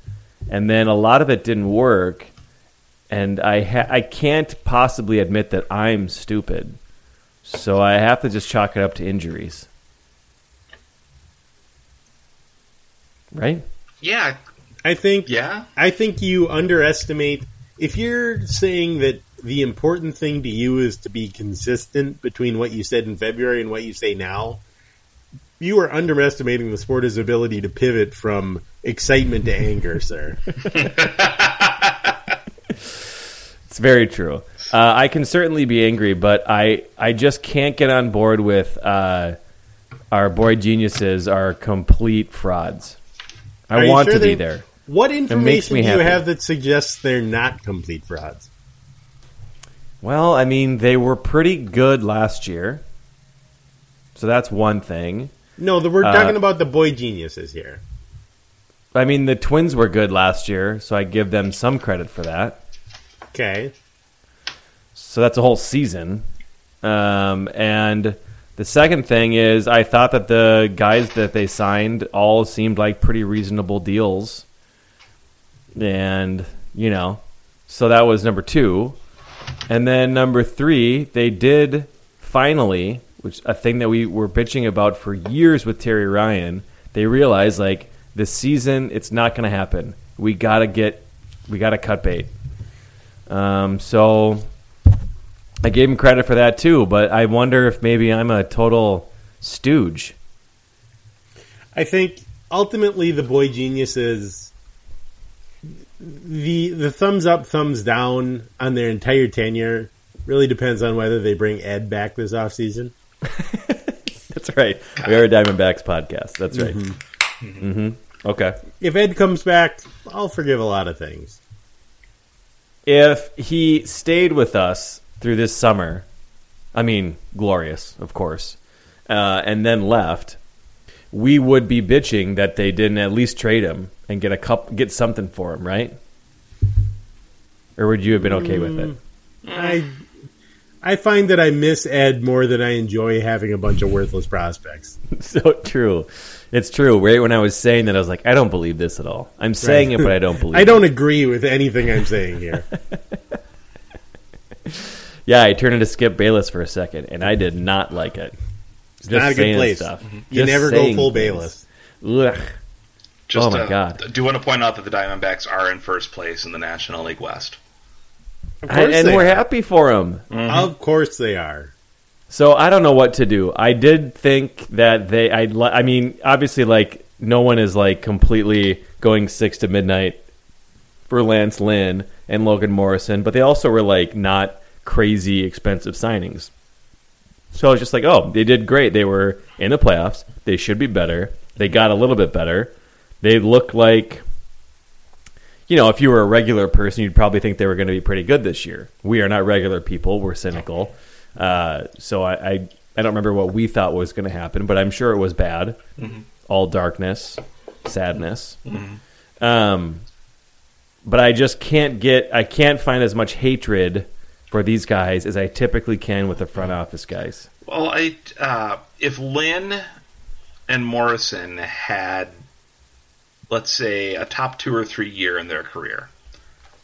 Speaker 1: and then a lot of it didn't work, and I ha- I can't possibly admit that I'm stupid, so I have to just chalk it up to injuries. Right?
Speaker 3: Yeah,
Speaker 2: I think
Speaker 3: yeah.
Speaker 2: I think you underestimate if you're saying that the important thing to you is to be consistent between what you said in February and what you say now. You are underestimating the sport's ability to pivot from excitement to anger, sir.
Speaker 1: It's very true. Uh, I can certainly be angry, but I I just can't get on board with uh, our boy geniuses are complete frauds. I
Speaker 2: Are you
Speaker 1: want
Speaker 2: sure
Speaker 1: to be
Speaker 2: they-
Speaker 1: there.
Speaker 2: What information
Speaker 1: me
Speaker 2: do you
Speaker 1: happy.
Speaker 2: have that suggests they're not complete frauds?
Speaker 1: Well, I mean, they were pretty good last year, so that's one thing.
Speaker 2: No, the, we're
Speaker 1: Uh,
Speaker 2: talking about the boy geniuses here.
Speaker 1: I mean, the Twins were good last year, so I give them some credit for that.
Speaker 2: Okay.
Speaker 1: So that's a whole season. Um, and the second thing is, I thought that the guys that they signed all seemed like pretty reasonable deals. And, you know, so that was number two. And then number three, they did finally, which a thing that we were bitching about for years with Terry Ryan, they realized like this season it's not going to happen. We got to get, we got to cut bait. Um, so I gave him credit for that too, but I wonder if maybe I'm a total stooge.
Speaker 2: I think ultimately the boy geniuses the the thumbs up, thumbs down on their entire tenure really depends on whether they bring Ed back this offseason.
Speaker 1: That's right. We are a Diamondbacks podcast. That's right. hmm Okay.
Speaker 2: If Ed comes back, I'll forgive a lot of things.
Speaker 1: If he stayed with us through this summer, I mean, glorious, of course, uh, and then left, we would be bitching that they didn't at least trade him and get a cup, get something for him, right? Or would you have been okay with it?
Speaker 2: I I find that I miss Ed more than I enjoy having a bunch of worthless prospects.
Speaker 1: so true. It's true. Right when I was saying that, I was like, I don't believe this at all. I'm saying it, but I don't believe.
Speaker 2: I
Speaker 1: it.
Speaker 2: don't agree with anything I'm saying here.
Speaker 1: Yeah, I turned into Skip Bayless for a second, and I did not like it. Just
Speaker 2: not a good
Speaker 1: saying
Speaker 2: place.
Speaker 1: Stuff.
Speaker 2: You
Speaker 1: Just
Speaker 2: never go
Speaker 1: saying
Speaker 2: full
Speaker 1: things.
Speaker 2: Bayless.
Speaker 1: Ugh.
Speaker 3: Just,
Speaker 1: Oh, my
Speaker 3: uh,
Speaker 1: God.
Speaker 3: Do want to point out that the Diamondbacks are in first place in the National League West.
Speaker 2: Of
Speaker 1: And,
Speaker 2: course
Speaker 1: and
Speaker 2: they
Speaker 1: we're
Speaker 2: are.
Speaker 1: happy for him.
Speaker 2: Of course they are.
Speaker 1: So I don't know what to do. I did think that they. I. li- I mean, obviously, like no one is like completely going six to midnight for Lance Lynn and Logan Morrison, but they also were like not crazy expensive signings. So I was just like, oh, they did great. They were in the playoffs. They should be better. They got a little bit better. They look like, you know, if you were a regular person, you'd probably think they were going to be pretty good this year. We are not regular people. We're cynical. Uh, so I, I, I don't remember what we thought was going to happen, but I'm sure it was bad. All darkness, sadness. Um, but I just can't get, I can't find as much hatred for these guys as I typically can with the front office guys.
Speaker 3: Well, I uh, if Lynn and Morrison had, let's say, a top two or three year in their career,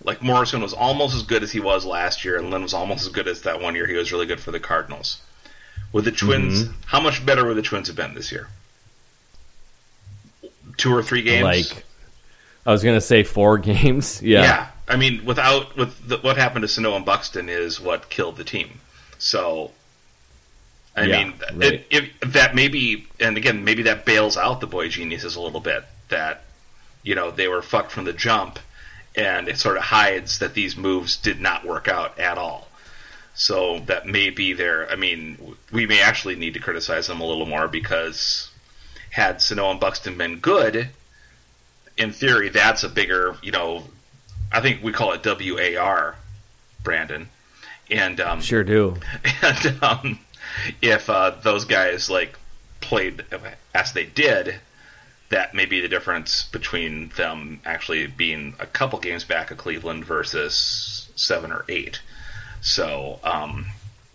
Speaker 3: like Morrison was almost as good as he was last year, and Lynn was almost as good as that one year he was really good for the Cardinals. With the Twins, how much better would the Twins have been this year? Two or three games,
Speaker 1: Like, I was going to say four games. Yeah.
Speaker 3: yeah. I mean, without with the, what happened to Sano and Buxton is what killed the team. So, I
Speaker 1: Yeah,
Speaker 3: mean,
Speaker 1: right.
Speaker 3: if, if that maybe, and again, maybe that bails out the boy geniuses a little bit. That you know they were fucked from the jump, and it sort of hides that these moves did not work out at all. So that may be their. I mean, we may actually need to criticize them a little more because had Sano and Buxton been good, in theory, that's a bigger, you know, I think we call it WAR, Brandon. And um,
Speaker 1: Sure do.
Speaker 3: and um, if uh, those guys like played as they did, that may be the difference between them actually being a couple games back of Cleveland versus seven or eight. So um,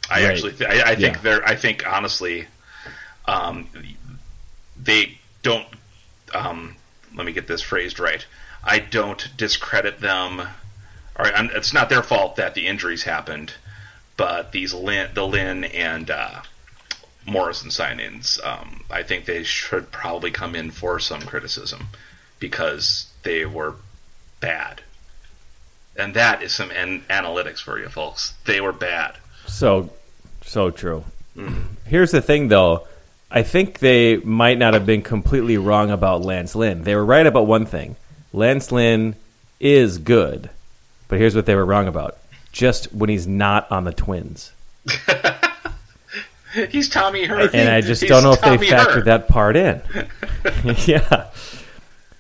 Speaker 3: I
Speaker 1: Right.
Speaker 3: actually th- I, I think
Speaker 1: Yeah.
Speaker 3: they're I think honestly um, they don't. Um, let me get this phrased right. I don't discredit them. Or I'm, it's not their fault that the injuries happened, but these Lynn, the Lynn and uh, Morrison signings, um, I think they should probably come in for some criticism because they were bad. And that is some an- analytics for you folks. They were bad.
Speaker 1: So, so true. Here's the thing, though. I think they might not have been completely wrong about Lance Lynn. They were right about one thing. Lance Lynn is good, but here's what they were wrong about. Just when he's not on the Twins.
Speaker 3: He's Tommy Hurt.
Speaker 1: And I just
Speaker 3: He's
Speaker 1: don't know if they factored
Speaker 3: Hurt.
Speaker 1: that part in. yeah.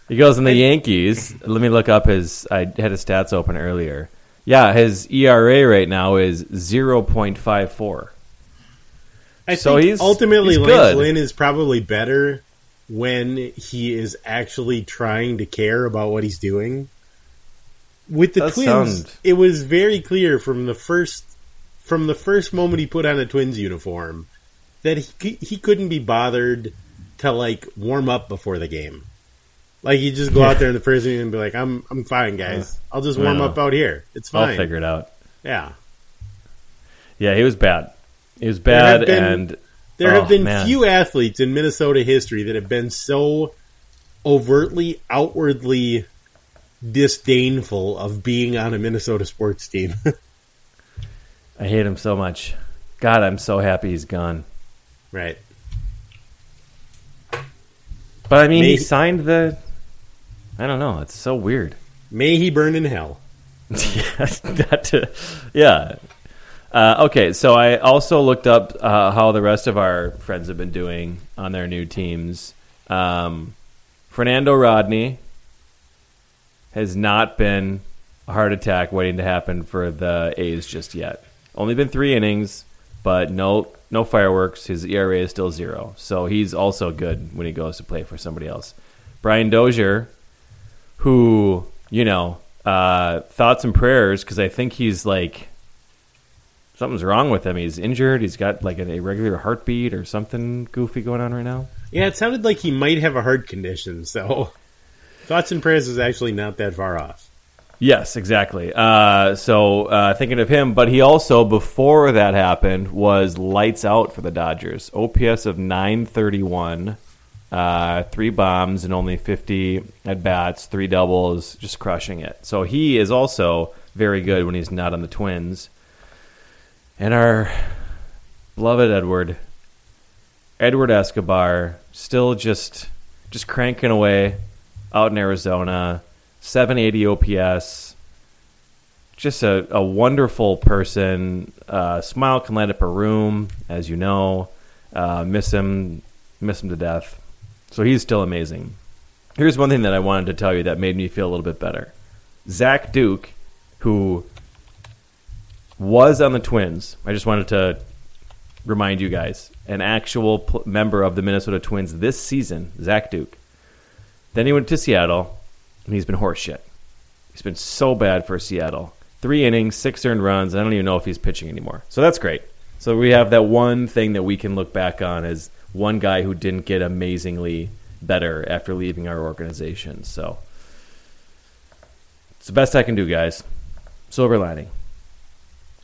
Speaker 1: He goes in the Yankees. Let me look up his. I had his stats open earlier. Yeah, his ERA right now is 0.54.
Speaker 2: I
Speaker 1: So
Speaker 2: think
Speaker 1: he's-
Speaker 2: ultimately
Speaker 1: he's
Speaker 2: Lance
Speaker 1: good.
Speaker 2: Lynn is probably better when he is actually trying to care about what he's doing. With the
Speaker 1: That
Speaker 2: Twins,
Speaker 1: sound-
Speaker 2: it was very clear from the first from the first moment he put on a Twins uniform that he he couldn't be bothered to like warm up before the game. Like you just go out there in the first inning and be like, "I'm I'm fine, guys. I'll just warm
Speaker 1: Yeah.
Speaker 2: up out here. It's fine.
Speaker 1: I'll
Speaker 2: fine."
Speaker 1: figure it out.
Speaker 2: Yeah,
Speaker 1: Yeah, he was bad. He was bad,
Speaker 2: been-
Speaker 1: and
Speaker 2: There
Speaker 1: Oh,
Speaker 2: have been
Speaker 1: man.
Speaker 2: few athletes in Minnesota history that have been so overtly, outwardly disdainful of being on a Minnesota sports team.
Speaker 1: I hate him so much. God, I'm so happy he's gone.
Speaker 2: right.
Speaker 1: But I mean,
Speaker 2: May-
Speaker 1: he signed the. I don't know. It's so weird.
Speaker 2: May he burn in hell.
Speaker 1: yeah, that, yeah. Uh, okay, so I also looked up uh, how the rest of our friends have been doing on their new teams. Um, Fernando Rodney has not been a heart attack waiting to happen for the A's just yet. Only been three innings, but no no fireworks. His ERA is still zero, so he's also good when he goes to play for somebody else. Brian Dozier, who you know uh, thoughts and prayers because I think he's like something's wrong with him. He's injured. He's got like an irregular heartbeat or something goofy going on right now.
Speaker 2: Yeah, it sounded like he might have a heart condition, so thoughts and prayers is actually not that far off.
Speaker 1: Yes, exactly. Uh, so uh, thinking of him, but he also before that happened was lights out for the Dodgers. OPS of nine thirty one. Uh, three bombs and only 50 at bats, three doubles, just crushing it. So he is also very good when he's not on the Twins. And our beloved Edward, Edward Escobar, still just just cranking away out in Arizona. 780 OPS. Just a, a wonderful person. Uh, smile can light up a room, as you know. Uh, miss him, miss him to death. So he's still amazing. Here's one thing that I wanted to tell you that made me feel a little bit better. Zach Duke, who was on the Twins, I just wanted to remind you guys, an actual pl- member of the Minnesota Twins this season, Zach Duke. Then he went to Seattle, and he's been horseshit. He's been so bad for Seattle. Three innings, six earned runs. I don't even know if he's pitching anymore. So that's great. So we have that one thing that we can look back on as one guy who didn't get amazingly better after leaving our organization. So it's the best I can do, guys. Silver lining.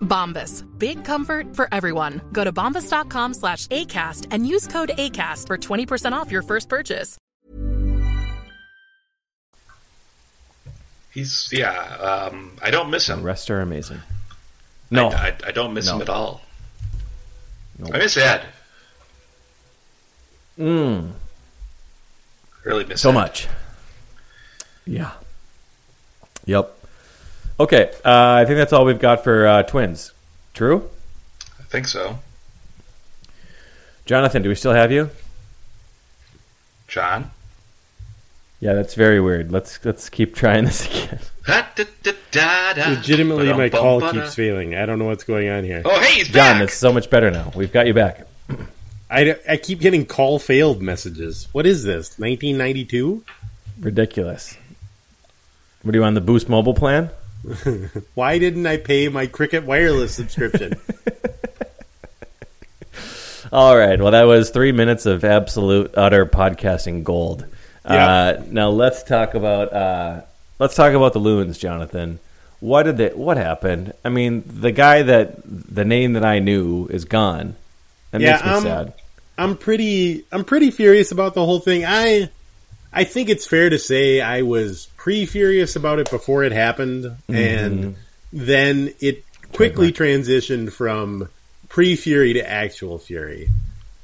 Speaker 4: Bombas. Big comfort for everyone. Go to bombas.com slash ACAST and use code ACAST for 20% off your first purchase.
Speaker 3: He's yeah. Um, I don't miss him.
Speaker 1: The rest are amazing. No,
Speaker 3: I, I, I don't miss
Speaker 1: No.
Speaker 3: him at all.
Speaker 1: No.
Speaker 3: I miss Ed.
Speaker 1: Mm,
Speaker 3: Really miss
Speaker 1: so
Speaker 3: Ed.
Speaker 1: much. Yeah. Yep. Okay, uh, I think that's all we've got for uh, twins. True,
Speaker 3: I think so.
Speaker 1: Jonathan. Do we still have you?
Speaker 3: John.
Speaker 1: Yeah, that's very weird. Let's let's keep trying this again.
Speaker 2: Legitimately, my call keeps failing. I don't know what's going on here.
Speaker 3: Oh, hey, he's back.
Speaker 1: John,
Speaker 3: back.
Speaker 1: it's so much better now. We've got you back.
Speaker 2: I, I keep getting call failed messages. What is this? 1992?
Speaker 1: Ridiculous. What are you on the Boost Mobile plan?
Speaker 2: Why didn't I pay my Cricket Wireless subscription?
Speaker 1: All right. Well, that was three minutes of absolute utter podcasting gold.
Speaker 2: Yeah.
Speaker 1: Uh, now let's talk about uh, let's talk about the loons, Jonathan. What did they? What happened? I mean, the guy that the name that I knew is gone. That
Speaker 2: Yeah,
Speaker 1: makes me
Speaker 2: um,
Speaker 1: sad.
Speaker 2: I'm pretty I'm pretty furious about the whole thing. I I think it's fair to say I was pre furious about it before it happened
Speaker 1: Mm-hmm.
Speaker 2: and then it quickly transitioned from pre fury to actual fury.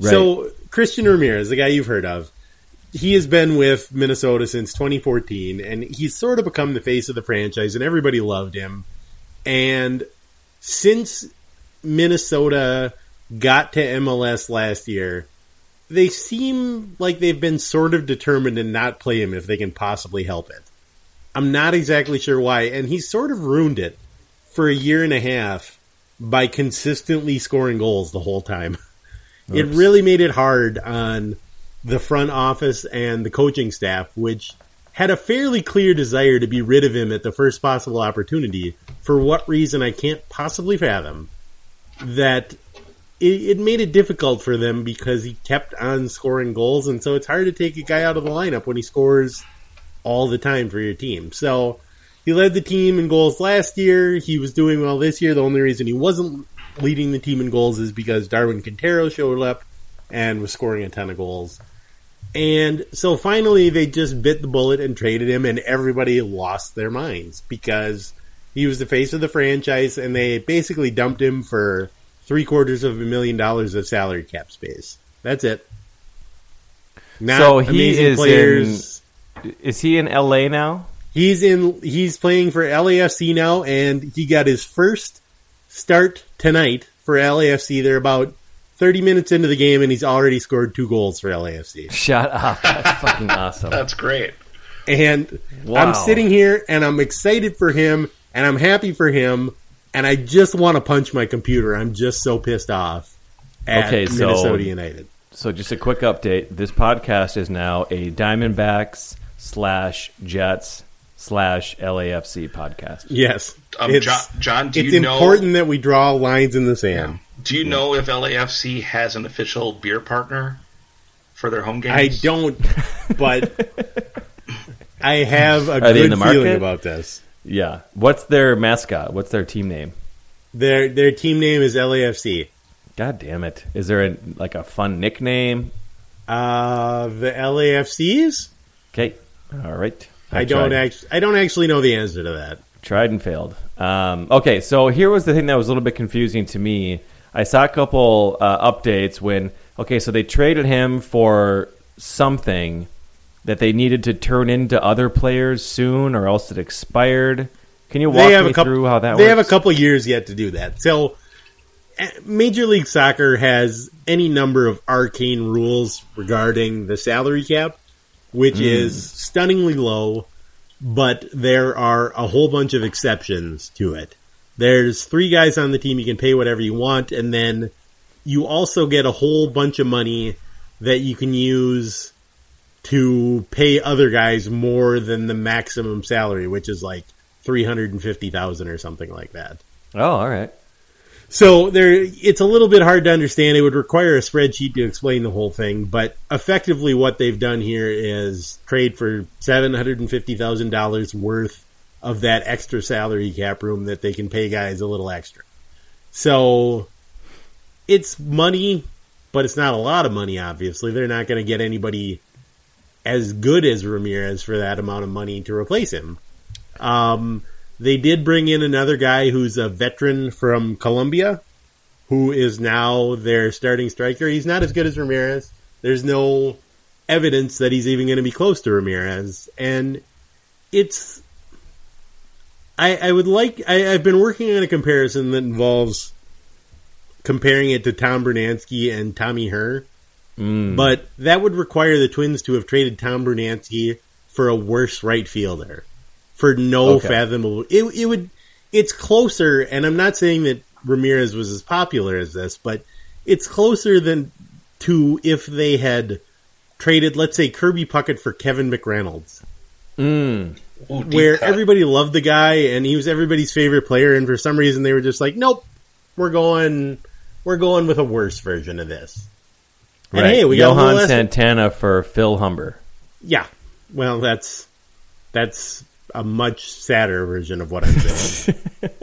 Speaker 2: So Christian Ramirez, the guy you've heard of, he has been with Minnesota since 2014 and he's sort of become the face of the franchise and everybody loved him. And since Minnesota got to MLS last year, they seem like they've been sort of determined to not play him if they can possibly help it. I'm not exactly sure why, and he sort of ruined it for a year and a half by consistently scoring goals the whole time. It really made it hard on the front office and the coaching staff, which had a fairly clear desire to be rid of him at the first possible opportunity. For what reason I can't possibly fathom. That it, it made it difficult for them because he kept on scoring goals, and so it's hard to take a guy out of the lineup when he scores all the time for your team. So he led the team in goals last year. He was doing well this year. The only reason he wasn't leading the team in goals is because Darwin Quintero showed up and was scoring a ton of goals. And so finally they just bit the bullet and traded him and everybody lost their minds because he was the face of the franchise and they basically dumped him for three quarters of a million dollars of salary cap space. That's it. Not
Speaker 1: So he is
Speaker 2: players.
Speaker 1: Is he in L.A. now?
Speaker 2: He's in. He's playing for LAFC now, and he got his first start tonight for LAFC. They're about thirty minutes into the game, and he's already scored two goals for LAFC.
Speaker 1: Shut up! That's fucking awesome.
Speaker 3: That's great.
Speaker 2: And
Speaker 1: Wow.
Speaker 2: I'm sitting here, and I'm excited for him, and I'm happy for him, and I just want to punch my computer. I'm just so pissed off at
Speaker 1: Okay, so-
Speaker 2: Minnesota United.
Speaker 1: So, just a quick update. This podcast is now a Diamondbacks slash Jets slash LAFC podcast.
Speaker 2: Yes,
Speaker 3: Um,
Speaker 2: it's,
Speaker 3: John, John, do
Speaker 2: it's
Speaker 3: you know?
Speaker 2: important that we draw lines in the sand.
Speaker 3: Do you know if LAFC has an official beer partner for their home games?
Speaker 2: I don't, but I have a
Speaker 1: Are they
Speaker 2: good
Speaker 1: in the
Speaker 2: feeling
Speaker 1: market?
Speaker 2: about this.
Speaker 1: Yeah. What's their mascot? What's their team name?
Speaker 2: Their their team name is LAFC.
Speaker 1: God damn it! Is there a, like a fun nickname?
Speaker 2: Uh, the LAFCs.
Speaker 1: Okay. All right.
Speaker 2: I, don't actually. I don't actually know the answer to that.
Speaker 1: Tried and failed. Um, okay, so here was the thing that was a little bit confusing to me. I saw a couple uh, updates when, okay, so they traded him for something that they needed to turn into other players soon, or else it expired. Can you walk me
Speaker 2: couple.
Speaker 1: through how that
Speaker 2: they
Speaker 1: works?
Speaker 2: have a couple years yet to do that. So, eh, Major League Soccer has any number of arcane rules regarding the salary cap, which
Speaker 1: Hmm.
Speaker 2: is stunningly low, but there are a whole bunch of exceptions to it. There's three guys on the team you can pay whatever you want, and then you also get a whole bunch of money that you can use to pay other guys more than the maximum salary, which is like three hundred and fifty thousand or something like that.
Speaker 1: Oh, all right.
Speaker 2: So there, it's a little bit hard to understand. It would require a spreadsheet to explain the whole thing, but effectively, what they've done here is trade for seven hundred and fifty thousand dollars worth of that extra salary cap room that they can pay guys a little extra. So it's money, but it's not a lot of money. Obviously, they're not going to get anybody as good as Ramirez for that amount of money to replace him. Um, they did bring in another guy who's a veteran from Colombia, who is now their starting striker. He's not as good as Ramirez. There's no evidence that he's even going to be close to Ramirez, and it's. I, I would like. I, I've been working on a comparison that involves comparing it to Tom Brunansky and Tommy Herr, mm. but that would require the Twins to have traded Tom Brunansky for a worse right fielder for no
Speaker 1: Okay.
Speaker 2: fathomable. It, it would. It's closer, and I'm not saying that Ramirez was as popular as this, but it's closer than to if they had traded, let's say, Kirby Puckett for Kevin McReynolds,
Speaker 1: Mm.
Speaker 3: Ooh,
Speaker 2: where
Speaker 3: cut.
Speaker 2: everybody loved the guy and he was everybody's favorite player, and for some reason they were just like, nope, we're going, we're going with a worse version of this. And
Speaker 1: Right.
Speaker 2: hey, we got a
Speaker 1: Johan
Speaker 2: little less-
Speaker 1: Santana for Phil Humber.
Speaker 2: Yeah. Well, that's that's a much sadder version of what I'm saying.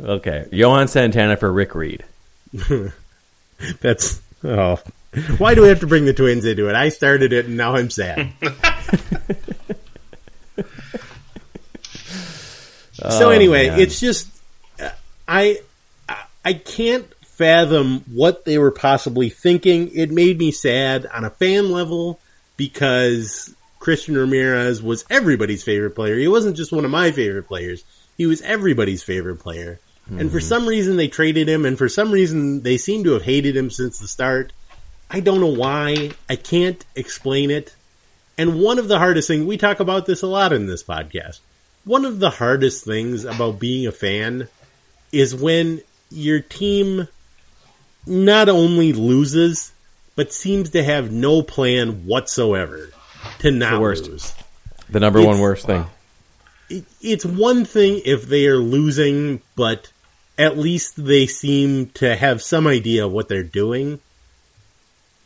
Speaker 1: Okay. Johan Santana for Rick Reed.
Speaker 2: that's oh. Why do we have to bring the twins into it? I started it and now I'm sad. so
Speaker 1: Oh,
Speaker 2: anyway,
Speaker 1: man.
Speaker 2: it's just uh, I I- I can't fathom what they were possibly thinking. It made me sad on a fan level because Christian Ramirez was everybody's favorite player. He wasn't just one of my favorite players. He was everybody's favorite player. And for hmm. some reason they traded him and for some reason they seem to have hated him since the start. I don't know why. I can't explain it. And one of the hardest things, we talk about this a lot in this podcast. One of the hardest things about being a fan is when your team not only loses, but seems to have no plan whatsoever to not
Speaker 1: worst.
Speaker 2: lose.
Speaker 1: the number
Speaker 2: it's-
Speaker 1: one worst thing.
Speaker 2: It, it's one thing if they are losing, but at least they seem to have some idea of what they're doing.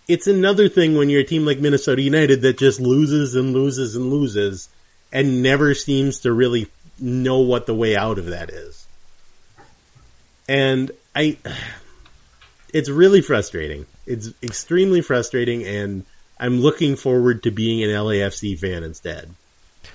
Speaker 2: It's another thing when you're a team like Minnesota United that just loses and loses and loses and never seems to really know what the way out of that is. And I, it's really frustrating. It's extremely frustrating, and I'm looking forward to being an LAFC fan instead.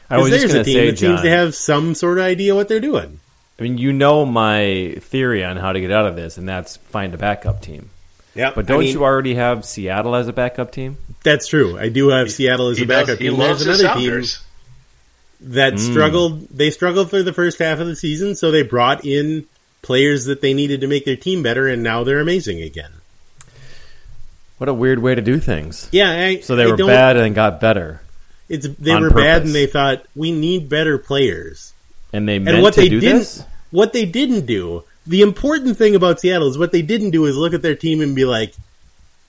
Speaker 1: I was just
Speaker 2: there's
Speaker 1: going
Speaker 2: a
Speaker 1: to
Speaker 2: team
Speaker 1: say,
Speaker 2: that seems
Speaker 1: John.
Speaker 2: to have some sort of idea what they're doing.
Speaker 1: I mean, you know my theory on how to get out of this, and that's find a backup team.
Speaker 2: Yeah,
Speaker 1: But don't you already have Seattle as a backup team?
Speaker 2: That's true. I do have Seattle as a backup
Speaker 3: does, he
Speaker 2: team.
Speaker 3: loves
Speaker 2: There's
Speaker 3: his
Speaker 2: another team that
Speaker 1: Hmm.
Speaker 2: struggled. They struggled for the first half of the season, so they brought in players that they needed to make their team better, and now they're amazing again.
Speaker 1: What a weird way to do things.
Speaker 2: Yeah, I,
Speaker 1: So they
Speaker 2: I
Speaker 1: were bad and got better,
Speaker 2: It's they were bad, and they thought we need better players.
Speaker 1: and they meant
Speaker 2: and what
Speaker 1: to
Speaker 2: they
Speaker 1: do
Speaker 2: didn't,
Speaker 1: this.
Speaker 2: what they didn't do. The important thing about Seattle is what they didn't do is look at their team and be like,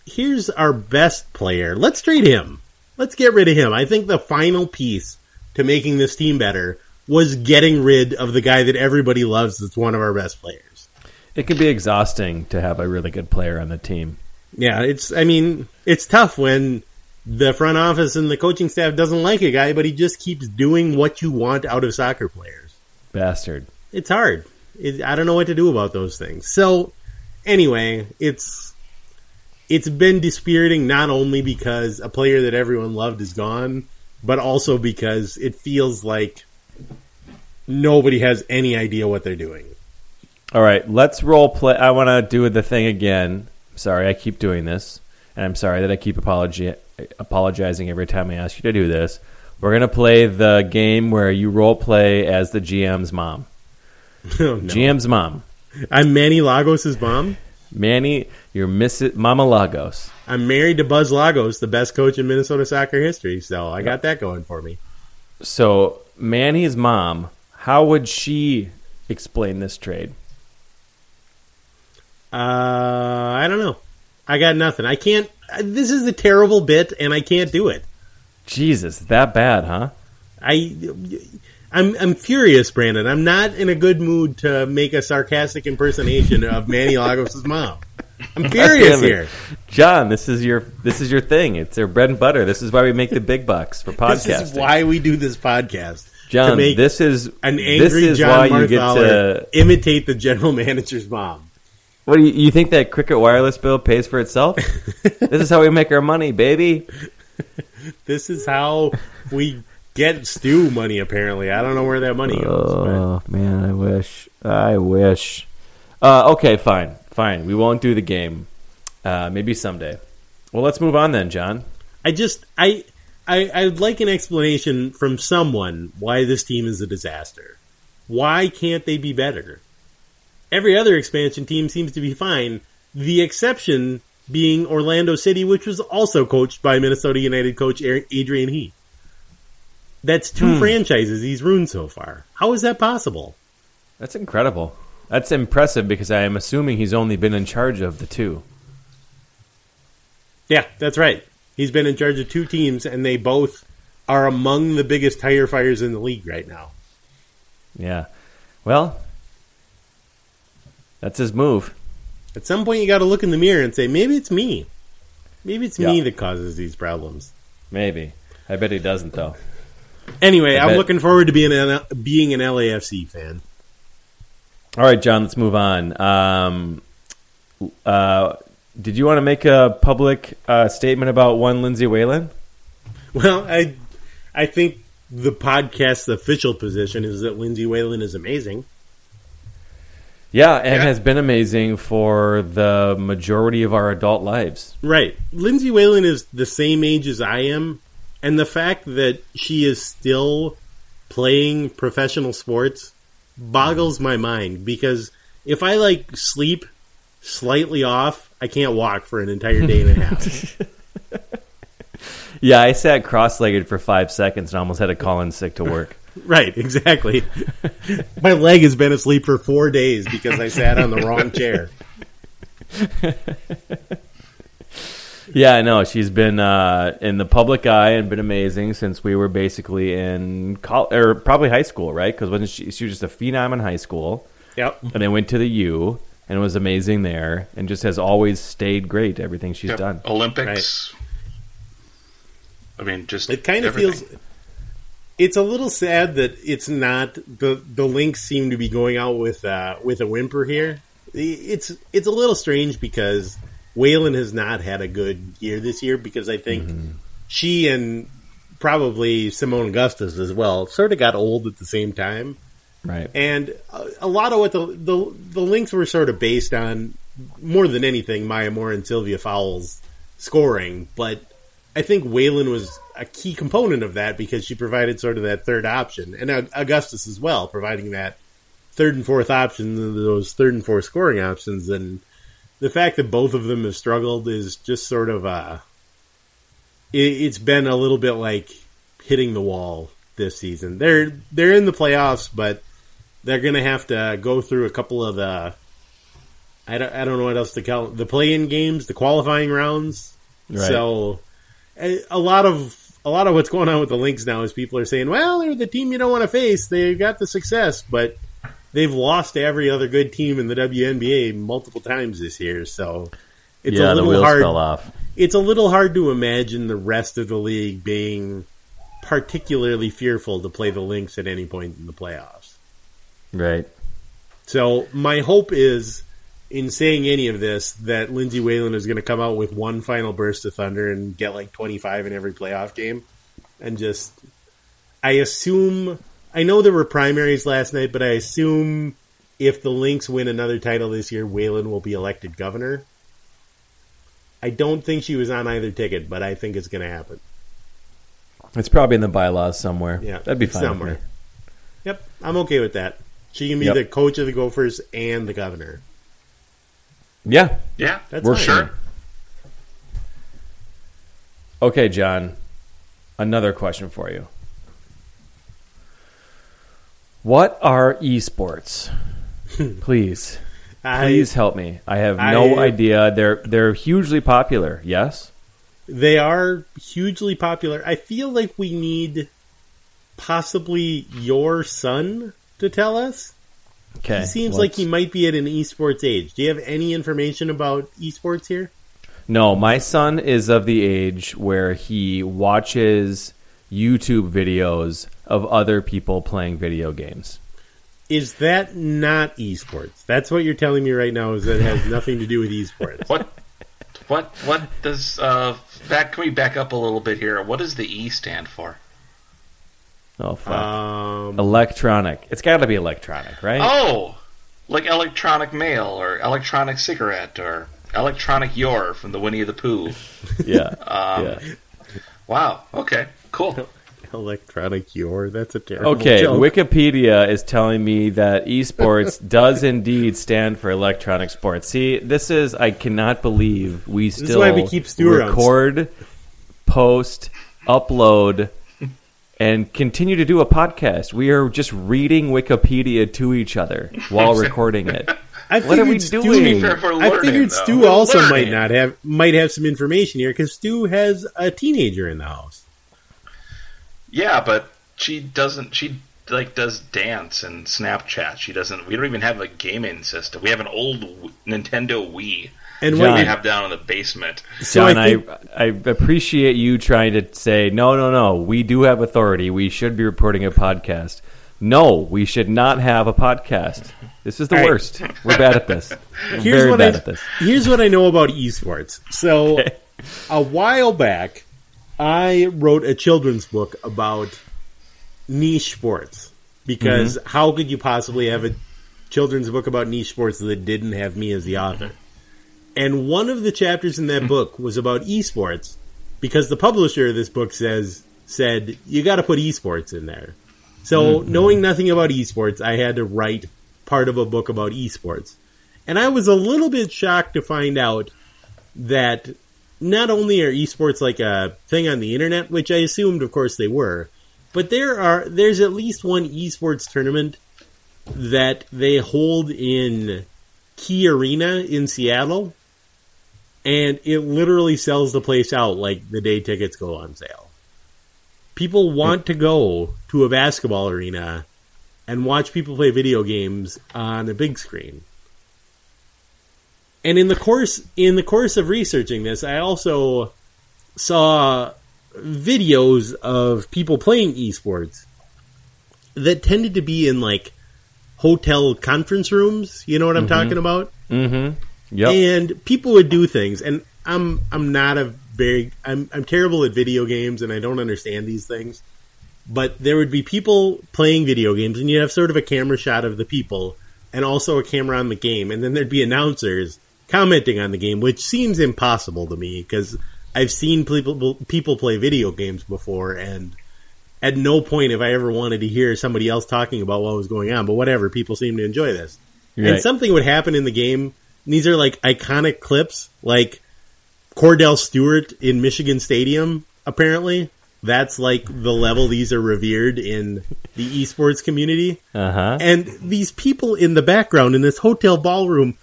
Speaker 2: "Here's our best player. Let's trade him. Let's get rid of him." I think the final piece to making this team better was getting rid of the guy that everybody loves. That's one of our best players.
Speaker 1: It can be exhausting to have a really good player on the team.
Speaker 2: Yeah, it's. I mean, it's tough when the front office and the coaching staff doesn't like a guy, but he just keeps doing what you want out of soccer players.
Speaker 1: Bastard.
Speaker 2: it's hard. It, I don't know what to do about those things. So, anyway, it's it's been dispiriting not only because a player that everyone loved is gone, but also because it feels like nobody has any idea what they're doing.
Speaker 1: All right, let's role play. I want to do the thing again. Sorry, I keep doing this, and I'm sorry that I keep apologi- apologizing every time I ask you to do this. We're gonna play the game where you role play as the GM's mom.
Speaker 2: Oh, no.
Speaker 1: GM's mom,
Speaker 2: I'm Manny Lagos' mom.
Speaker 1: Manny, you're Mrs. Mama Lagos.
Speaker 2: I'm married to Buzz Lagos, the best coach in Minnesota soccer history. So I got that going for me.
Speaker 1: So Manny's mom, how would she explain this trade?
Speaker 2: Uh, I don't know. I got nothing. I can't. This is a terrible bit, and I can't do it.
Speaker 1: Jesus, that bad, huh?
Speaker 2: I I'm I'm furious, Brandon. I'm not in a good mood to make a sarcastic impersonation of Manny Lagos' mom. I'm furious here.
Speaker 1: John, this is your this is your thing. It's their bread and butter. This is why we make the big bucks for podcasting.
Speaker 2: This is why we do this podcast.
Speaker 1: John, this is
Speaker 2: an
Speaker 1: this
Speaker 2: angry
Speaker 1: is
Speaker 2: John
Speaker 1: why you get
Speaker 2: Marthaler
Speaker 1: to.
Speaker 2: imitate the general manager's mom.
Speaker 1: What do you, you think that Cricket Wireless bill pays for itself? this is how we make our money, baby.
Speaker 2: This is how we get stew money. Apparently, I don't know where that money goes. but-
Speaker 1: Oh man, I wish. I wish. Uh, okay, fine, fine. We won't do the game. Uh, maybe someday. Well, let's move on then, John.
Speaker 2: I just I I I'd like an explanation from someone why this team is a disaster. Why can't they be better? Every other expansion team seems to be fine. The exception being Orlando City, which was also coached by Minnesota United coach Adrian Heath. That's two hmm. franchises he's ruined so far. How is that possible?
Speaker 1: That's incredible. That's impressive because I am assuming he's only been in charge of the two.
Speaker 2: Yeah, that's right. He's been in charge of two teams, and they both are among the biggest tire fires in the league right now.
Speaker 1: Yeah. Well, that's his move.
Speaker 2: At some point, you got to look in the mirror and say, maybe it's me. Maybe it's me that causes these problems.
Speaker 1: Maybe. I bet he doesn't though.
Speaker 2: Anyway,
Speaker 1: I
Speaker 2: I'm
Speaker 1: bet-
Speaker 2: looking forward to being an being an LAFC fan.
Speaker 1: All right, John. Let's move on. Um, uh, did you want to make a public uh, statement about one Lindsay Whalen?
Speaker 2: Well, I I think the podcast's official position is that Lindsay Whalen is amazing.
Speaker 1: Yeah, and
Speaker 3: Yeah.
Speaker 1: has been amazing for the majority of our adult lives.
Speaker 2: Right. Lindsay Whalen is the same age as I am, and the fact that she is still playing professional sports boggles my mind because if I like sleep slightly off, I can't walk for an entire day and a half.
Speaker 1: Yeah, I sat cross-legged for five seconds and almost had to call in sick to work.
Speaker 2: Right, exactly. my leg has been asleep for 4 days because I sat on the wrong chair.
Speaker 1: Yeah, I know. She's been uh, in the public eye and been amazing since we were basically in col- or probably high school, right? Because wasn't she? She was just a phenom in high school,
Speaker 2: Yep.
Speaker 1: and then went to the U and was amazing there, and just has always stayed great. Everything she's
Speaker 3: Yep.
Speaker 1: done.
Speaker 3: Olympics. I mean, just
Speaker 2: It kind of feels. It's a little sad that it's not the the Lynx seem to be going out with uh, with a whimper here. It's it's a little strange because Whalen has not had a good year this year because I think she and probably Seimone Augustus as well sort of got old at the same time,
Speaker 1: Right.
Speaker 2: and a, a lot of what the, the the Lynx were sort of based on more than anything Maya Moore and Sylvia Fowles scoring, but I think Whalen was a key component of that because she provided sort of that third option, and Augustus as well, providing that third and fourth option, those third and fourth scoring options, and the fact that both of them have struggled is just sort of uh it, it's been a little bit like hitting the wall this season. They're they're in the playoffs, but they're going to have to go through a couple of the I don't, I don't know what else to call it, the play-in games, the qualifying rounds.
Speaker 1: Right.
Speaker 2: So a, lot of a lot of what's going on with the Lynx now is people are saying, "Well, they're the team you don't want to face. They've got the success, but they've lost to every other good team in the WNBA multiple times this year." So it's
Speaker 1: yeah,
Speaker 2: a little hard. It's a little hard to imagine the rest of the league being particularly fearful to play the Lynx at any point in the playoffs.
Speaker 1: Right.
Speaker 2: So my hope is, in saying any of this, that Lindsay Whalen is going to come out with one final burst of thunder and get like 25 in every playoff game, and just, I assume, I know there were primaries last night, but I assume if the Lynx win another title this year, Whalen will be elected governor. I don't think she was on either ticket, but I think it's going to happen.
Speaker 1: It's probably in the bylaws somewhere.
Speaker 2: Yeah,
Speaker 1: that'd be fine.
Speaker 2: somewhere. Yep, I'm okay with that. She can be
Speaker 1: Yep.
Speaker 2: the coach of the Gophers and the governor.
Speaker 1: Yeah.
Speaker 3: Yeah,
Speaker 2: That's
Speaker 1: We're
Speaker 2: fine.
Speaker 3: sure.
Speaker 1: Okay, John. Another question for you. What are esports? Please,
Speaker 2: I-
Speaker 1: please help me. I have no
Speaker 2: I-
Speaker 1: idea. They're they're hugely popular. Yes.
Speaker 2: They are hugely popular. I feel like we need possibly your son to tell us.
Speaker 1: Okay.
Speaker 2: He seems
Speaker 1: let's-
Speaker 2: like he might be at an esports age. Do you have any information about esports here?
Speaker 1: No, my son is of the age where he watches YouTube videos of other people playing video games.
Speaker 2: Is that not esports? That's what you're telling me right now. Is that it has nothing to do with esports?
Speaker 3: What? What? What does? Uh, back. Can we back up a little bit here? What does the E stand for?
Speaker 1: Oh fuck.
Speaker 2: Um,
Speaker 1: electronic. It's got to be electronic, right?
Speaker 3: Oh, like electronic mail or electronic cigarette or electronic Yore from the Winnie the Pooh.
Speaker 1: Yeah.
Speaker 3: Um,
Speaker 1: yeah.
Speaker 3: Wow. Okay. Cool.
Speaker 2: electronic Yore. That's a terrible
Speaker 1: Okay,
Speaker 2: joke.
Speaker 1: Wikipedia is telling me that esports does indeed stand for electronic sports. See, this is I cannot believe we
Speaker 2: is
Speaker 1: still
Speaker 2: why we keep
Speaker 1: record, post, upload, and continue to do a podcast. We are just reading Wikipedia to each other while recording it.
Speaker 2: I
Speaker 1: What are we
Speaker 2: Stu-
Speaker 1: doing?
Speaker 3: Fair, we're
Speaker 2: I
Speaker 3: learning,
Speaker 2: figured
Speaker 3: though.
Speaker 2: Stu
Speaker 3: We're
Speaker 2: also
Speaker 3: learning.
Speaker 2: might not have might have some information here because Stu has a teenager in the house.
Speaker 3: Yeah, but she doesn't. She like does dance and Snapchat. She doesn't. We don't even have a gaming system. We have an old Nintendo Wii.
Speaker 2: And
Speaker 1: John.
Speaker 3: We
Speaker 2: wait,
Speaker 3: have down in the basement.
Speaker 2: so
Speaker 1: John,
Speaker 2: I
Speaker 1: I,
Speaker 2: think
Speaker 1: I appreciate you trying to say no, no, no. We do have authority. We should be reporting a podcast. No, we should not have a podcast. This is the
Speaker 2: All right.
Speaker 1: worst. We're bad at this. We're
Speaker 2: here's
Speaker 1: very
Speaker 2: what
Speaker 1: bad
Speaker 2: I
Speaker 1: at this.
Speaker 2: here's what I know about esports. So a while back, I wrote a children's book about niche sports because
Speaker 1: Mm-hmm.
Speaker 2: how could you possibly have a children's book about niche sports that didn't have me as the author? And one of the chapters in that book was about esports because the publisher of this book says said you got to put esports in there. So mm-hmm. knowing nothing about esports, I had to write part of a book about esports. And I was a little bit shocked to find out that not only are esports like a thing on the internet, which I assumed of course they were, but there are there's at least one esports tournament that they hold in Key Arena in Seattle and it literally sells the place out like the day tickets go on sale. People want to go to a basketball arena and watch people play video games on a big screen. And in the course in the course of researching this, I also saw videos of people playing esports that tended to be in like hotel conference rooms. You know what I'm talking about?
Speaker 1: Mm-hmm. Yep.
Speaker 2: And people would do things, and I'm I'm not a very I'm I'm terrible at video games, and I don't understand these things. But there would be people playing video games, and you'd have sort of a camera shot of the people, and also a camera on the game, and then there'd be announcers commenting on the game, which seems impossible to me because I've seen people people play video games before, and at no point have I ever wanted to hear somebody else talking about what was going on. But whatever, people seem to enjoy this. And something would happen in the game. These are like iconic clips, like Kordell Stewart in Michigan Stadium. Apparently, that's like the level these are revered in the esports community.
Speaker 1: Uh huh.
Speaker 2: And these people in the background in this hotel ballroom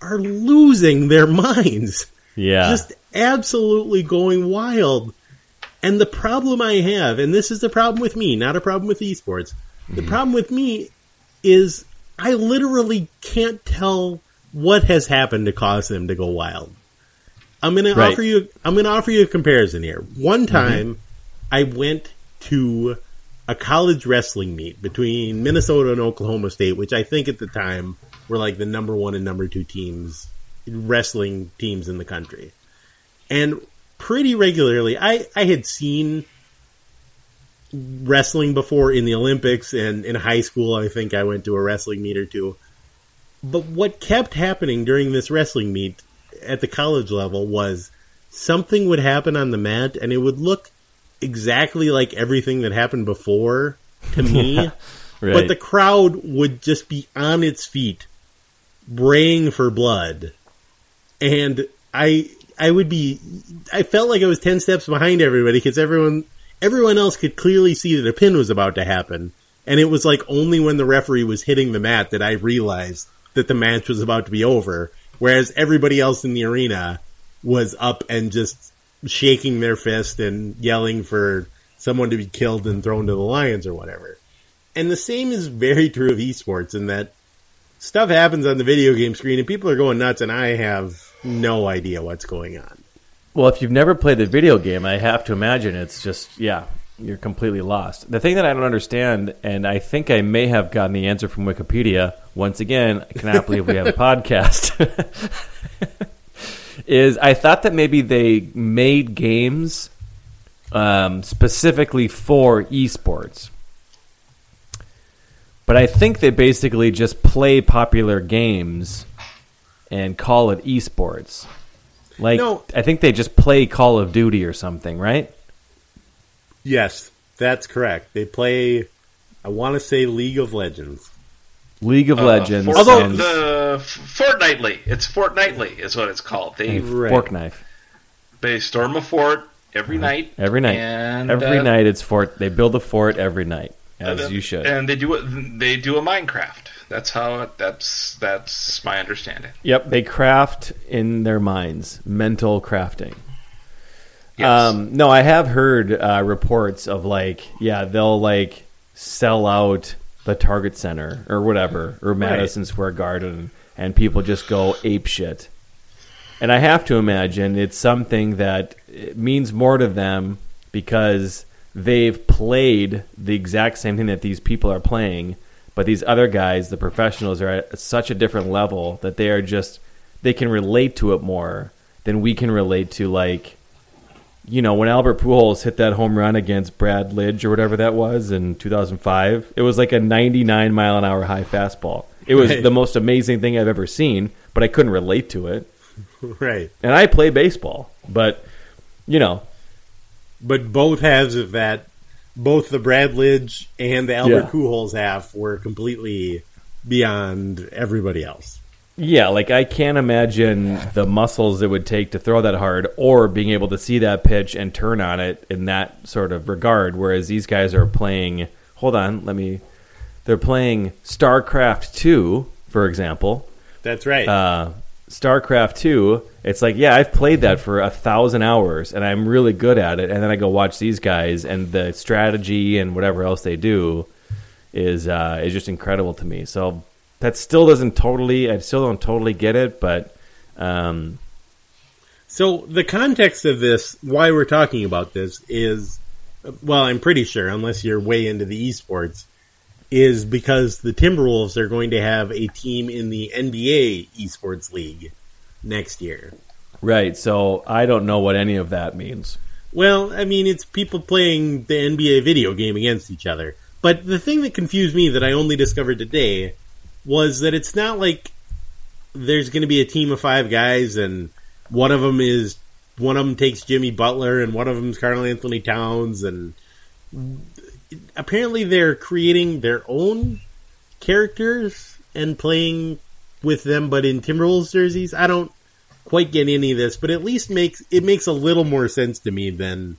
Speaker 2: are losing their minds
Speaker 1: Yeah.
Speaker 2: just absolutely going wild. And the problem I have, and this is the problem with me, not a problem with esports. The problem with me is I literally can't tell what has happened to cause them to go wild. I'm going to
Speaker 1: Right.
Speaker 2: offer you I'm going to offer you a comparison here. One mm-hmm. time I went to a college wrestling meet between Minnesota and Oklahoma State, which I think at the time were like the number 1 and number 2 teams wrestling teams in the country. And pretty regularly, I, I had seen wrestling before in the Olympics and in high school. I think I went to a wrestling meet or two. But what kept happening during this wrestling meet at the college level was something would happen on the mat and it would look exactly like everything that happened before to me.
Speaker 1: Right.
Speaker 2: But the crowd would just be on its feet, braying for blood, and I I would be I felt like I was ten steps behind everybody because everyone everyone else could clearly see that a pin was about to happen, and it was like only when the referee was hitting the mat that I realized that the match was about to be over, whereas everybody else in the arena was up and just shaking their fist and yelling for someone to be killed and thrown to the lions or whatever. And the same is very true of esports in that stuff happens on the video game screen and people are going nuts and I have no idea what's going on.
Speaker 1: Well, if you've never played the video game, I have to imagine it's just yeah, you're completely lost. The thing that I don't understand, and I think I may have gotten the answer from Wikipedia. Once again, I cannot believe we have a podcast. is I thought that maybe they made games um, specifically for esports. But I think they basically just play popular games and call it esports. Like
Speaker 2: No.
Speaker 1: I think they just play Call of Duty or something, right?
Speaker 2: Yes, that's correct. They play I want to say League of Legends.
Speaker 1: League of
Speaker 3: Uh,
Speaker 1: Legends.
Speaker 3: Fort-
Speaker 2: Although
Speaker 1: and
Speaker 3: the f- fortnightly, it's fortnightly is what it's called. They
Speaker 2: Right.
Speaker 1: fork knife.
Speaker 3: they storm a fort every night.
Speaker 1: Every night.
Speaker 3: and
Speaker 1: every
Speaker 3: uh,
Speaker 1: night it's fort. They build a fort every night, as
Speaker 3: then-
Speaker 1: you should.
Speaker 3: And they do it. They do a Minecraft. That's how. It, that's that's my understanding.
Speaker 1: Yep, they craft in their minds, mental crafting.
Speaker 3: Yes.
Speaker 1: Um, no, I have heard uh, reports of like, yeah, they'll like sell out the Target Center or whatever, or Madison Square Garden, and people just go ape shit. And I have to imagine it's something that it means more to them because they've played the exact same thing that these people are playing, but these other guys, the professionals, are at such a different level that they are just they can relate to it more than we can relate to like you know, when Albert Pujols hit that home run against Brad Lidge or whatever that was in 2005, it was like a 99 mile an hour high fastball. It was
Speaker 2: Right.
Speaker 1: the most amazing thing I've ever seen, but I couldn't relate to it.
Speaker 2: Right.
Speaker 1: And I play baseball, but you know,
Speaker 2: But both halves of that both the Brad Lidge and the Albert
Speaker 1: Yeah.
Speaker 2: Pujols half were completely beyond everybody else.
Speaker 1: Yeah, like I can't imagine the muscles it would take to throw that hard or being able to see that pitch and turn on it in that sort of regard. Whereas these guys are playing, hold on, let me, they're playing StarCraft 2, for example.
Speaker 2: That's right.
Speaker 1: uh, StarCraft 2, it's like, yeah, I've played that for a thousand hours and I'm really good at it. And then I go watch these guys and the strategy and whatever else they do is uh, is just incredible to me. So that still doesn't totally, I still don't totally get it, but um,
Speaker 2: So the context of this, why we're talking about this, is well, I'm pretty sure, unless you're way into the esports, is because the Timberwolves are going to have a team in the NBA esports league next year.
Speaker 1: right. So I don't know what any of that means.
Speaker 2: Well, I mean, it's people playing the NBA video game against each other. But the thing that confused me that I only discovered today was that it's not like there's going to be a team of five guys and one of them is one of them takes Jimmy Butler and one of them is Karl-Anthony Towns and apparently they're creating their own characters and playing with them but in Timberwolves jerseys. I don't quite get any of this, but at least makes it makes a little more sense to me than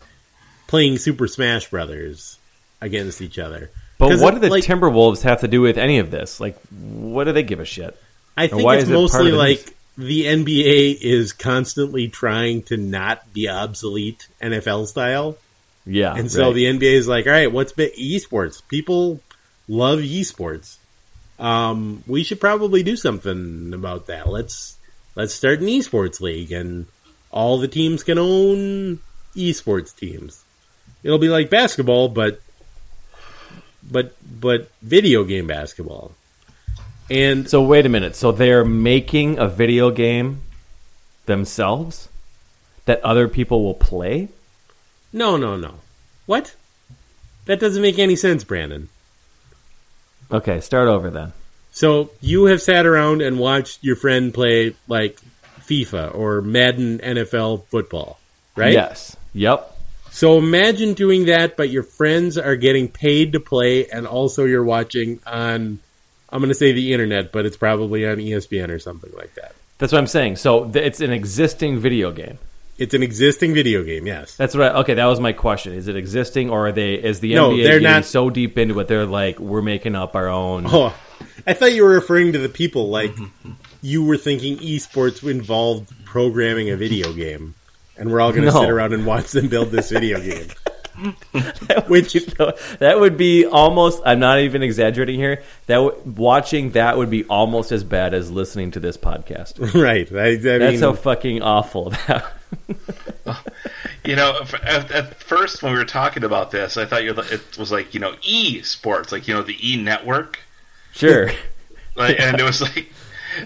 Speaker 2: playing Super Smash Brothers against each other.
Speaker 1: But what do the
Speaker 2: like,
Speaker 1: Timberwolves have to do with any of this? Like, what do they give a shit?
Speaker 2: I think it's
Speaker 1: it
Speaker 2: mostly
Speaker 1: of
Speaker 2: like the NBA is constantly trying to not be obsolete NFL style.
Speaker 1: Yeah.
Speaker 2: And so
Speaker 1: right.
Speaker 2: the NBA is like, all right, what's big esports? People love esports. Um, we should probably do something about that. Let's let's start an esports league, and all the teams can own esports teams. It'll be like basketball, but but but video game basketball. And
Speaker 1: So wait a minute. So they're making a video game themselves that other people will play?
Speaker 2: no, no, no. What? That doesn't make any sense, Brandon.
Speaker 1: Okay, start over then.
Speaker 2: So you have sat around and watched your friend play like FIFA or Madden NFL football, right?
Speaker 1: Yes. Yep.
Speaker 2: So imagine doing that, but your friends are getting paid to play, and also you're watching on, I'm going to say the internet, but it's probably on ESPN or something like that.
Speaker 1: That's what I'm saying. So th- it's an existing video game.
Speaker 2: It's an existing video game, yes.
Speaker 1: That's right. Okay, that was my question. Is it existing, or are they? Is the
Speaker 2: No,
Speaker 1: NBA
Speaker 2: they're
Speaker 1: getting
Speaker 2: not-
Speaker 1: so deep into it? They're like, we're making up our own.
Speaker 2: Oh, I thought you were referring to the people like you were thinking esports involved programming a video game, and we're all going to
Speaker 1: No.
Speaker 2: sit around and watch them build this video game. Which
Speaker 1: that would be almost. I'm not even exaggerating here. That w- watching that would be almost as bad as listening to this podcast.
Speaker 2: right, I, I
Speaker 1: That's
Speaker 2: mean,
Speaker 1: how fucking awful that.
Speaker 3: You know, at, at first when we were talking about this, I thought you were, it was like you know E Sports, like you know the E Network,
Speaker 1: Sure.
Speaker 3: like, and it was like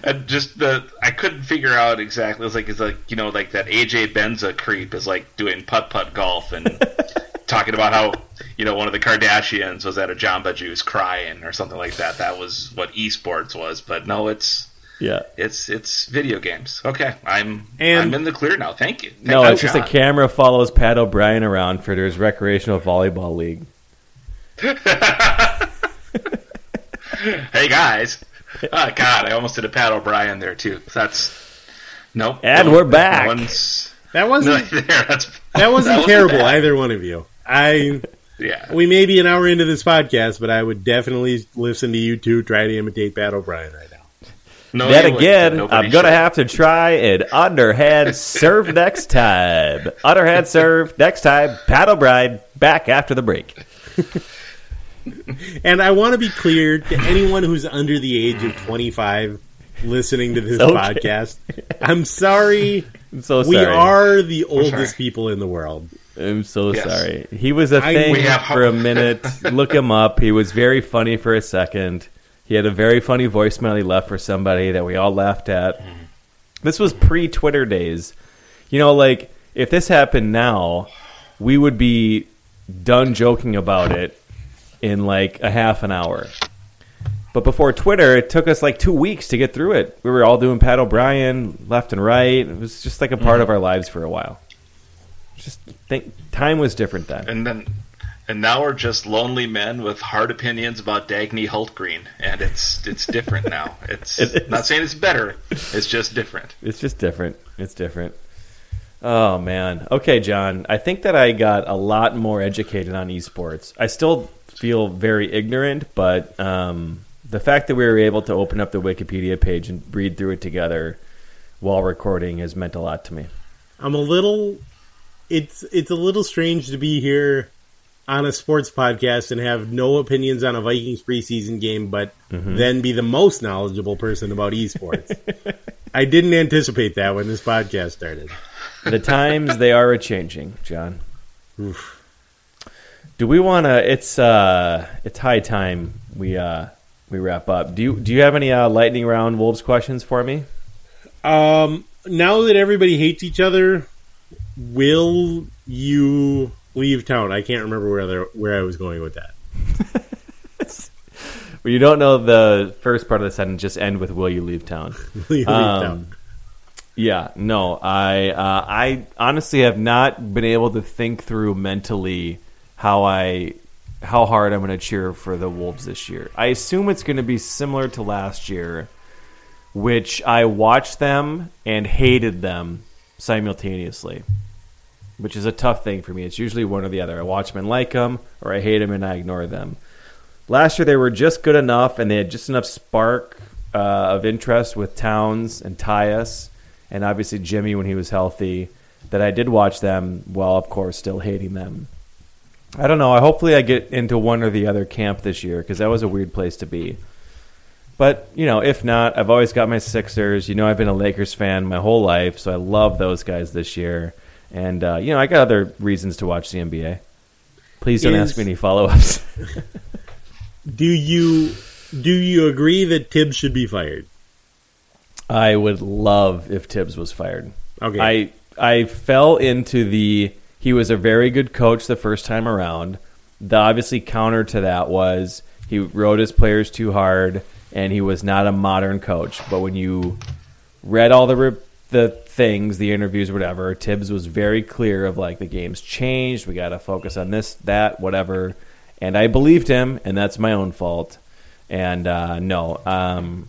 Speaker 3: and just the I couldn't figure out exactly. It was like it's like you know like that AJ Benza creep is like doing putt putt golf and talking about how you know one of the Kardashians was at a Jamba Juice crying or something like that. That was what esports was, but no, it's
Speaker 1: Yeah.
Speaker 3: it's it's video games. Okay, I'm
Speaker 2: And-
Speaker 3: I'm in the clear now. Thank you. Thank
Speaker 1: No,
Speaker 3: you,
Speaker 1: it's just a camera follows Pat O'Brien around for his recreational volleyball league.
Speaker 3: Hey guys. Oh God, I almost did a Pat O'Brien there too. That's nope.
Speaker 1: And
Speaker 3: No,
Speaker 1: we're back.
Speaker 3: That one's
Speaker 2: that wasn't
Speaker 3: there. That's
Speaker 2: that wasn't
Speaker 3: that
Speaker 2: terrible.
Speaker 3: bad.
Speaker 2: either one of you. I
Speaker 3: Yeah.
Speaker 2: we may be an hour into this podcast, but I would definitely listen to you two try to imitate Pat O'Brien right now.
Speaker 3: No,
Speaker 1: then again, I'm gonna have to try an underhand serve next time. Underhand serve next time. Pat O'Brien back after the break.
Speaker 2: And I want to be clear to anyone who's under the age of 25 listening to this
Speaker 1: Okay.
Speaker 2: podcast. I'm sorry.
Speaker 1: I'm so
Speaker 2: We are the oldest
Speaker 3: sorry.
Speaker 2: people in the world.
Speaker 1: I'm so
Speaker 3: Yes.
Speaker 1: sorry. He was a thing
Speaker 3: We have-
Speaker 1: for a minute. Look him up. He was very funny for a second. He had a very funny voicemail he left for somebody that we all laughed at. Mm-hmm. This was pre Twitter days. You know, like if this happened now, we would be done joking about it in like a half an hour. But before Twitter, it took us like two weeks to get through it. We were all doing Pat O'Brien left and right. It was just like a part mm-hmm. of our lives for a while. Just think, time was different then.
Speaker 3: And then and now we're just lonely men with hard opinions about Dagny Hultgreen, and it's it's different now. It's
Speaker 1: It
Speaker 3: not saying it's better. It's just different.
Speaker 1: It's just different. It's different. Oh man. Okay, John. I think that I got a lot more educated on esports. I still feel very ignorant, but um, the fact that we were able to open up the Wikipedia page and read through it together while recording has meant a lot to me.
Speaker 2: I'm a little it's it's a little strange to be here on a sports podcast and have no opinions on a Vikings preseason game, but
Speaker 1: Mm-hmm.
Speaker 2: then be the most knowledgeable person about esports. I didn't anticipate that when this podcast started.
Speaker 1: The times they are a changing, John. Do we want to? It's uh, it's high time we uh, we wrap up. Do you do you have any uh, lightning round Wolves questions for me?
Speaker 2: Um, now that everybody hates each other, will you leave town? I can't remember where other, where I was going with that.
Speaker 1: Well, you don't know the first part of the sentence. Just end with "Will you leave town?"
Speaker 2: Will you leave
Speaker 1: Um,
Speaker 2: town?
Speaker 1: Yeah, no, I uh, I honestly have not been able to think through mentally how I how hard I'm going to cheer for the Wolves this year. I assume it's going to be similar to last year, which I watched them and hated them simultaneously, which is a tough thing for me. It's usually one or the other. I watch them and like them, or I hate them and I ignore them. Last year they were just good enough, and they had just enough spark uh, of interest with Towns and Tyus, and obviously Jimmy when he was healthy. That I did watch them, while of course still hating them. I don't know. Hopefully, I get into one or the other camp this year because that was a weird place to be. But you know, if not, I've always got my Sixers. You know, I've been a Lakers fan my whole life, so I love those guys this year. And uh, you know, I got other reasons to watch the NBA. Please don't
Speaker 2: Is-
Speaker 1: ask me any follow ups.
Speaker 2: Do you do you agree that Thibs should be fired?
Speaker 1: I would love if Thibs was fired.
Speaker 2: Okay.
Speaker 1: I I fell into the he was a very good coach the first time around. The obviously counter to that was he rode his players too hard and he was not a modern coach. But when you read all the the things, the interviews, whatever, Thibs was very clear of like the game's changed. We got to focus on this, that, whatever. And I believed him, and that's my own fault. And uh, no, um,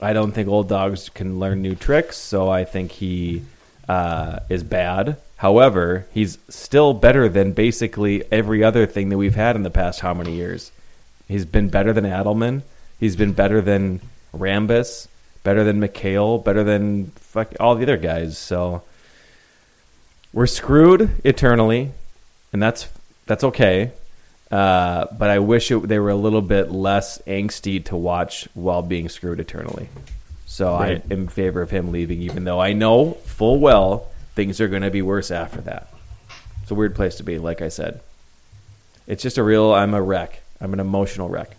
Speaker 1: I don't think old dogs can learn new tricks, so I think he uh, is bad. However, he's still better than basically every other thing that we've had in the past how many years. He's been better than Adelman. He's been better than Rambis, better than McHale, better than fuck all the other guys. So we're screwed eternally, and that's That's okay. Uh, but I wish it, they were a little bit less angsty to watch while being screwed eternally. So
Speaker 2: Right.
Speaker 1: I am in favor of him leaving, even though I know full well things are going to be worse after that. It's a weird place to be, like I said. It's just a real. I'm a wreck. I'm an emotional wreck.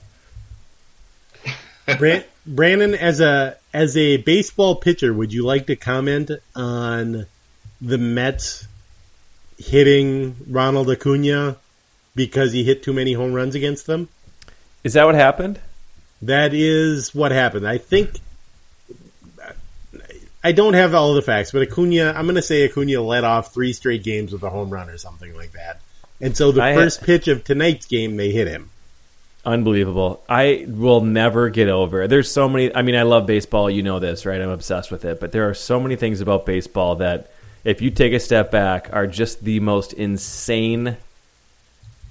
Speaker 2: Brandon, as a as a baseball pitcher, would you like to comment on the Mets hitting Ronald Acuna because he hit too many home runs against them?
Speaker 1: Is that what happened?
Speaker 2: That is what happened. I think I don't have all the facts, but Acuna, I'm going to say Acuna led off three straight games with a home run or something like that. And so the
Speaker 1: I-
Speaker 2: first pitch of tonight's game, they hit him.
Speaker 1: Unbelievable. I will never get over. There's so many. I mean, I love baseball. You know this, right? I'm obsessed with it. But there are so many things about baseball that, if you take a step back, are just the most insane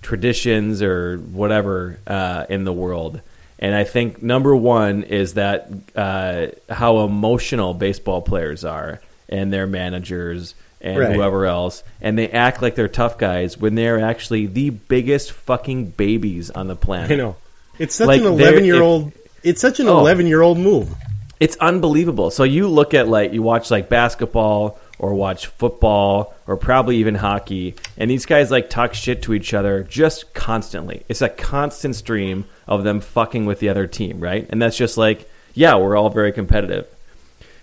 Speaker 1: traditions or whatever uh, in the world. And I think number one is that uh, how emotional baseball players are and their managers and
Speaker 2: Right.
Speaker 1: whoever else, and they act like they're tough guys when they're actually the biggest fucking babies on the planet.
Speaker 2: I know. It's such
Speaker 1: Like,
Speaker 2: an 11 year old. It's such an
Speaker 1: Oh.
Speaker 2: 11 year old move.
Speaker 1: It's unbelievable. So you look at like you watch like basketball or watch football or probably even hockey, and these guys like talk shit to each other just constantly. It's a constant stream of them fucking with the other team, right? And that's just like, yeah, we're all very competitive.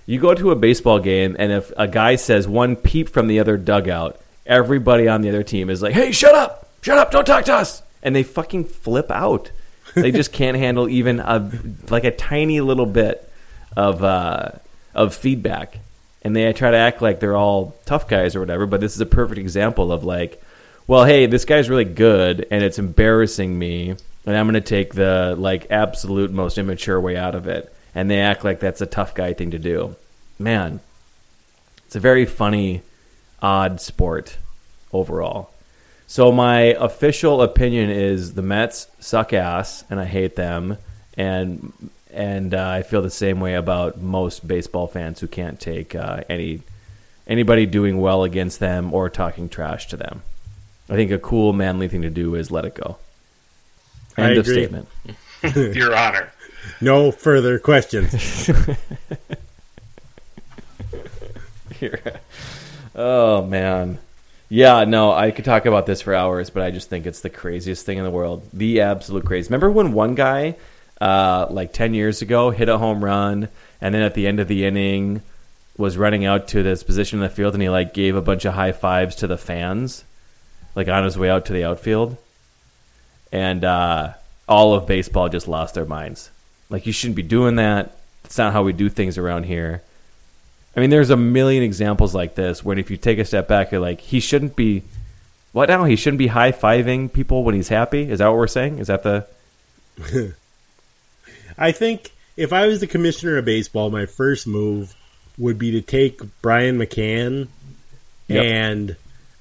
Speaker 1: You go to a baseball game, and if a guy says one peep from the other dugout, everybody on the other team is like, "Hey, shut up! Shut up! Don't talk to us!" And they fucking flip out. They just can't handle even a like a tiny little bit of uh, of feedback, and they try to act like they're all tough guys or whatever. But this is a perfect example of like, well, hey, this guy's really good, and it's embarrassing me, and I'm going to take the like absolute most immature way out of it. And they act like that's a tough guy thing to do. Man, it's a very funny, odd sport overall. So my official opinion is the Mets suck ass, and I hate them, and and uh, I feel the same way about most baseball fans who can't take uh, any anybody doing well against them or talking trash to them. I think a cool, manly thing to do is let it go.
Speaker 2: I
Speaker 1: of
Speaker 2: agree.
Speaker 1: statement.
Speaker 3: Your Honor.
Speaker 2: No further questions.
Speaker 1: Here. Oh man. Yeah, no, I could talk about this for hours, but I just think it's the craziest thing in the world. The absolute crazy. Remember when one guy, uh, like ten years ago, hit a home run, and then at the end of the inning, was running out to this position in the field, and he like gave a bunch of high fives to the fans, like on his way out to the outfield, and uh, all of baseball just lost their minds. Like you shouldn't be doing that. It's not how we do things around here. I mean, there's a million examples like this where if you take a step back, you're like, he shouldn't be. What now? He shouldn't be high fiving people when he's happy. Is that what we're saying? Is that the?
Speaker 2: I think if I was the commissioner of baseball, my first move would be to take Brian McCann
Speaker 1: Yep.
Speaker 2: and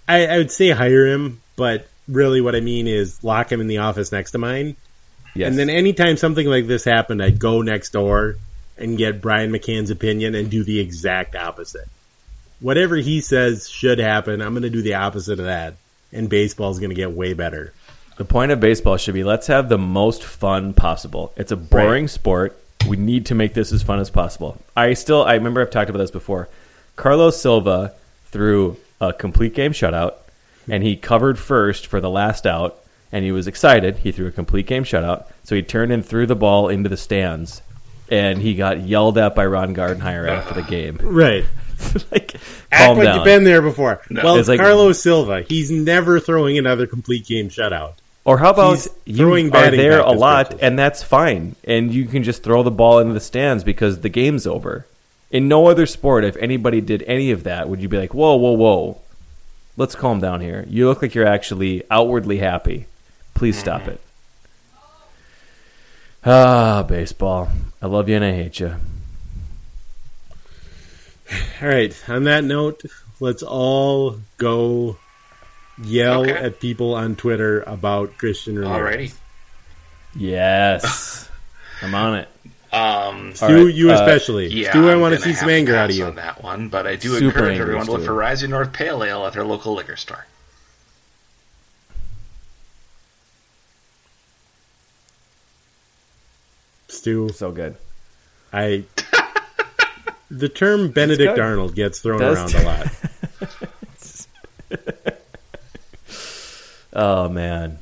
Speaker 2: I, I would say hire him, but really what I mean is lock him in the office next to mine.
Speaker 1: Yes.
Speaker 2: And then anytime something like this happened, I'd go next door and get Brian McCann's opinion and do the exact opposite. Whatever he says should happen, I'm going to do the opposite of that. And baseball's going to get way better.
Speaker 1: The point of baseball should be let's have the most fun possible. It's a boring sport. We need to make this as fun as possible. I still I remember I've talked about this before. Carlos Silva threw a complete game shutout and he covered first for the last out and he was excited. He threw a complete game shutout. So he turned and threw the ball into the stands and he got yelled at by Ron Gardenhire after the game.
Speaker 2: Right.
Speaker 1: like
Speaker 2: Act
Speaker 1: calm
Speaker 2: like
Speaker 1: down.
Speaker 2: you've been there before. Well,
Speaker 1: It's like-
Speaker 2: Carlos Silva, he's never throwing another complete game shutout.
Speaker 1: Or how about
Speaker 2: He's
Speaker 1: you
Speaker 2: throwing
Speaker 1: are
Speaker 2: batting
Speaker 1: there a lot,
Speaker 2: pitches.
Speaker 1: and that's fine, and you can just throw the ball into the stands because the game's over. In no other sport, if anybody did any of that, would you be like, "Whoa, whoa, whoa, let's calm down here"? You look like you're actually outwardly happy. Please stop it. Ah, baseball. I love you and I hate you.
Speaker 2: All right. On that note, let's all go yell
Speaker 3: Okay.
Speaker 2: at people on Twitter about Christian Ramirez.
Speaker 3: Alrighty.
Speaker 1: Yes, I'm on it.
Speaker 3: Um,
Speaker 2: Stu,
Speaker 1: right,
Speaker 2: you
Speaker 1: uh,
Speaker 2: especially.
Speaker 3: Yeah,
Speaker 2: Stu, I want to see some anger out of you
Speaker 3: on that one. But I do
Speaker 1: Super
Speaker 3: encourage everyone to look for rising North Pale Ale at their local liquor store.
Speaker 2: Stu,
Speaker 1: so good.
Speaker 2: I. the term Benedict Arnold gets thrown around a lot.
Speaker 1: oh man!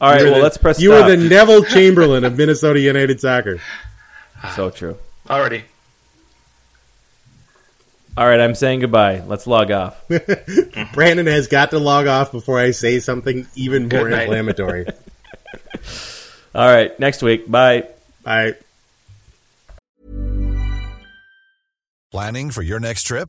Speaker 1: All right, well let's press.
Speaker 2: You
Speaker 1: stop.
Speaker 2: are the Neville Chamberlain of Minnesota United Soccer.
Speaker 1: so ah. true.
Speaker 3: Alrighty.
Speaker 1: All right, I'm saying goodbye. Let's log off.
Speaker 2: Brandon has got to log off before I say something even more inflammatory.
Speaker 1: All right, next week. Bye.
Speaker 2: I
Speaker 5: Planning for your next trip?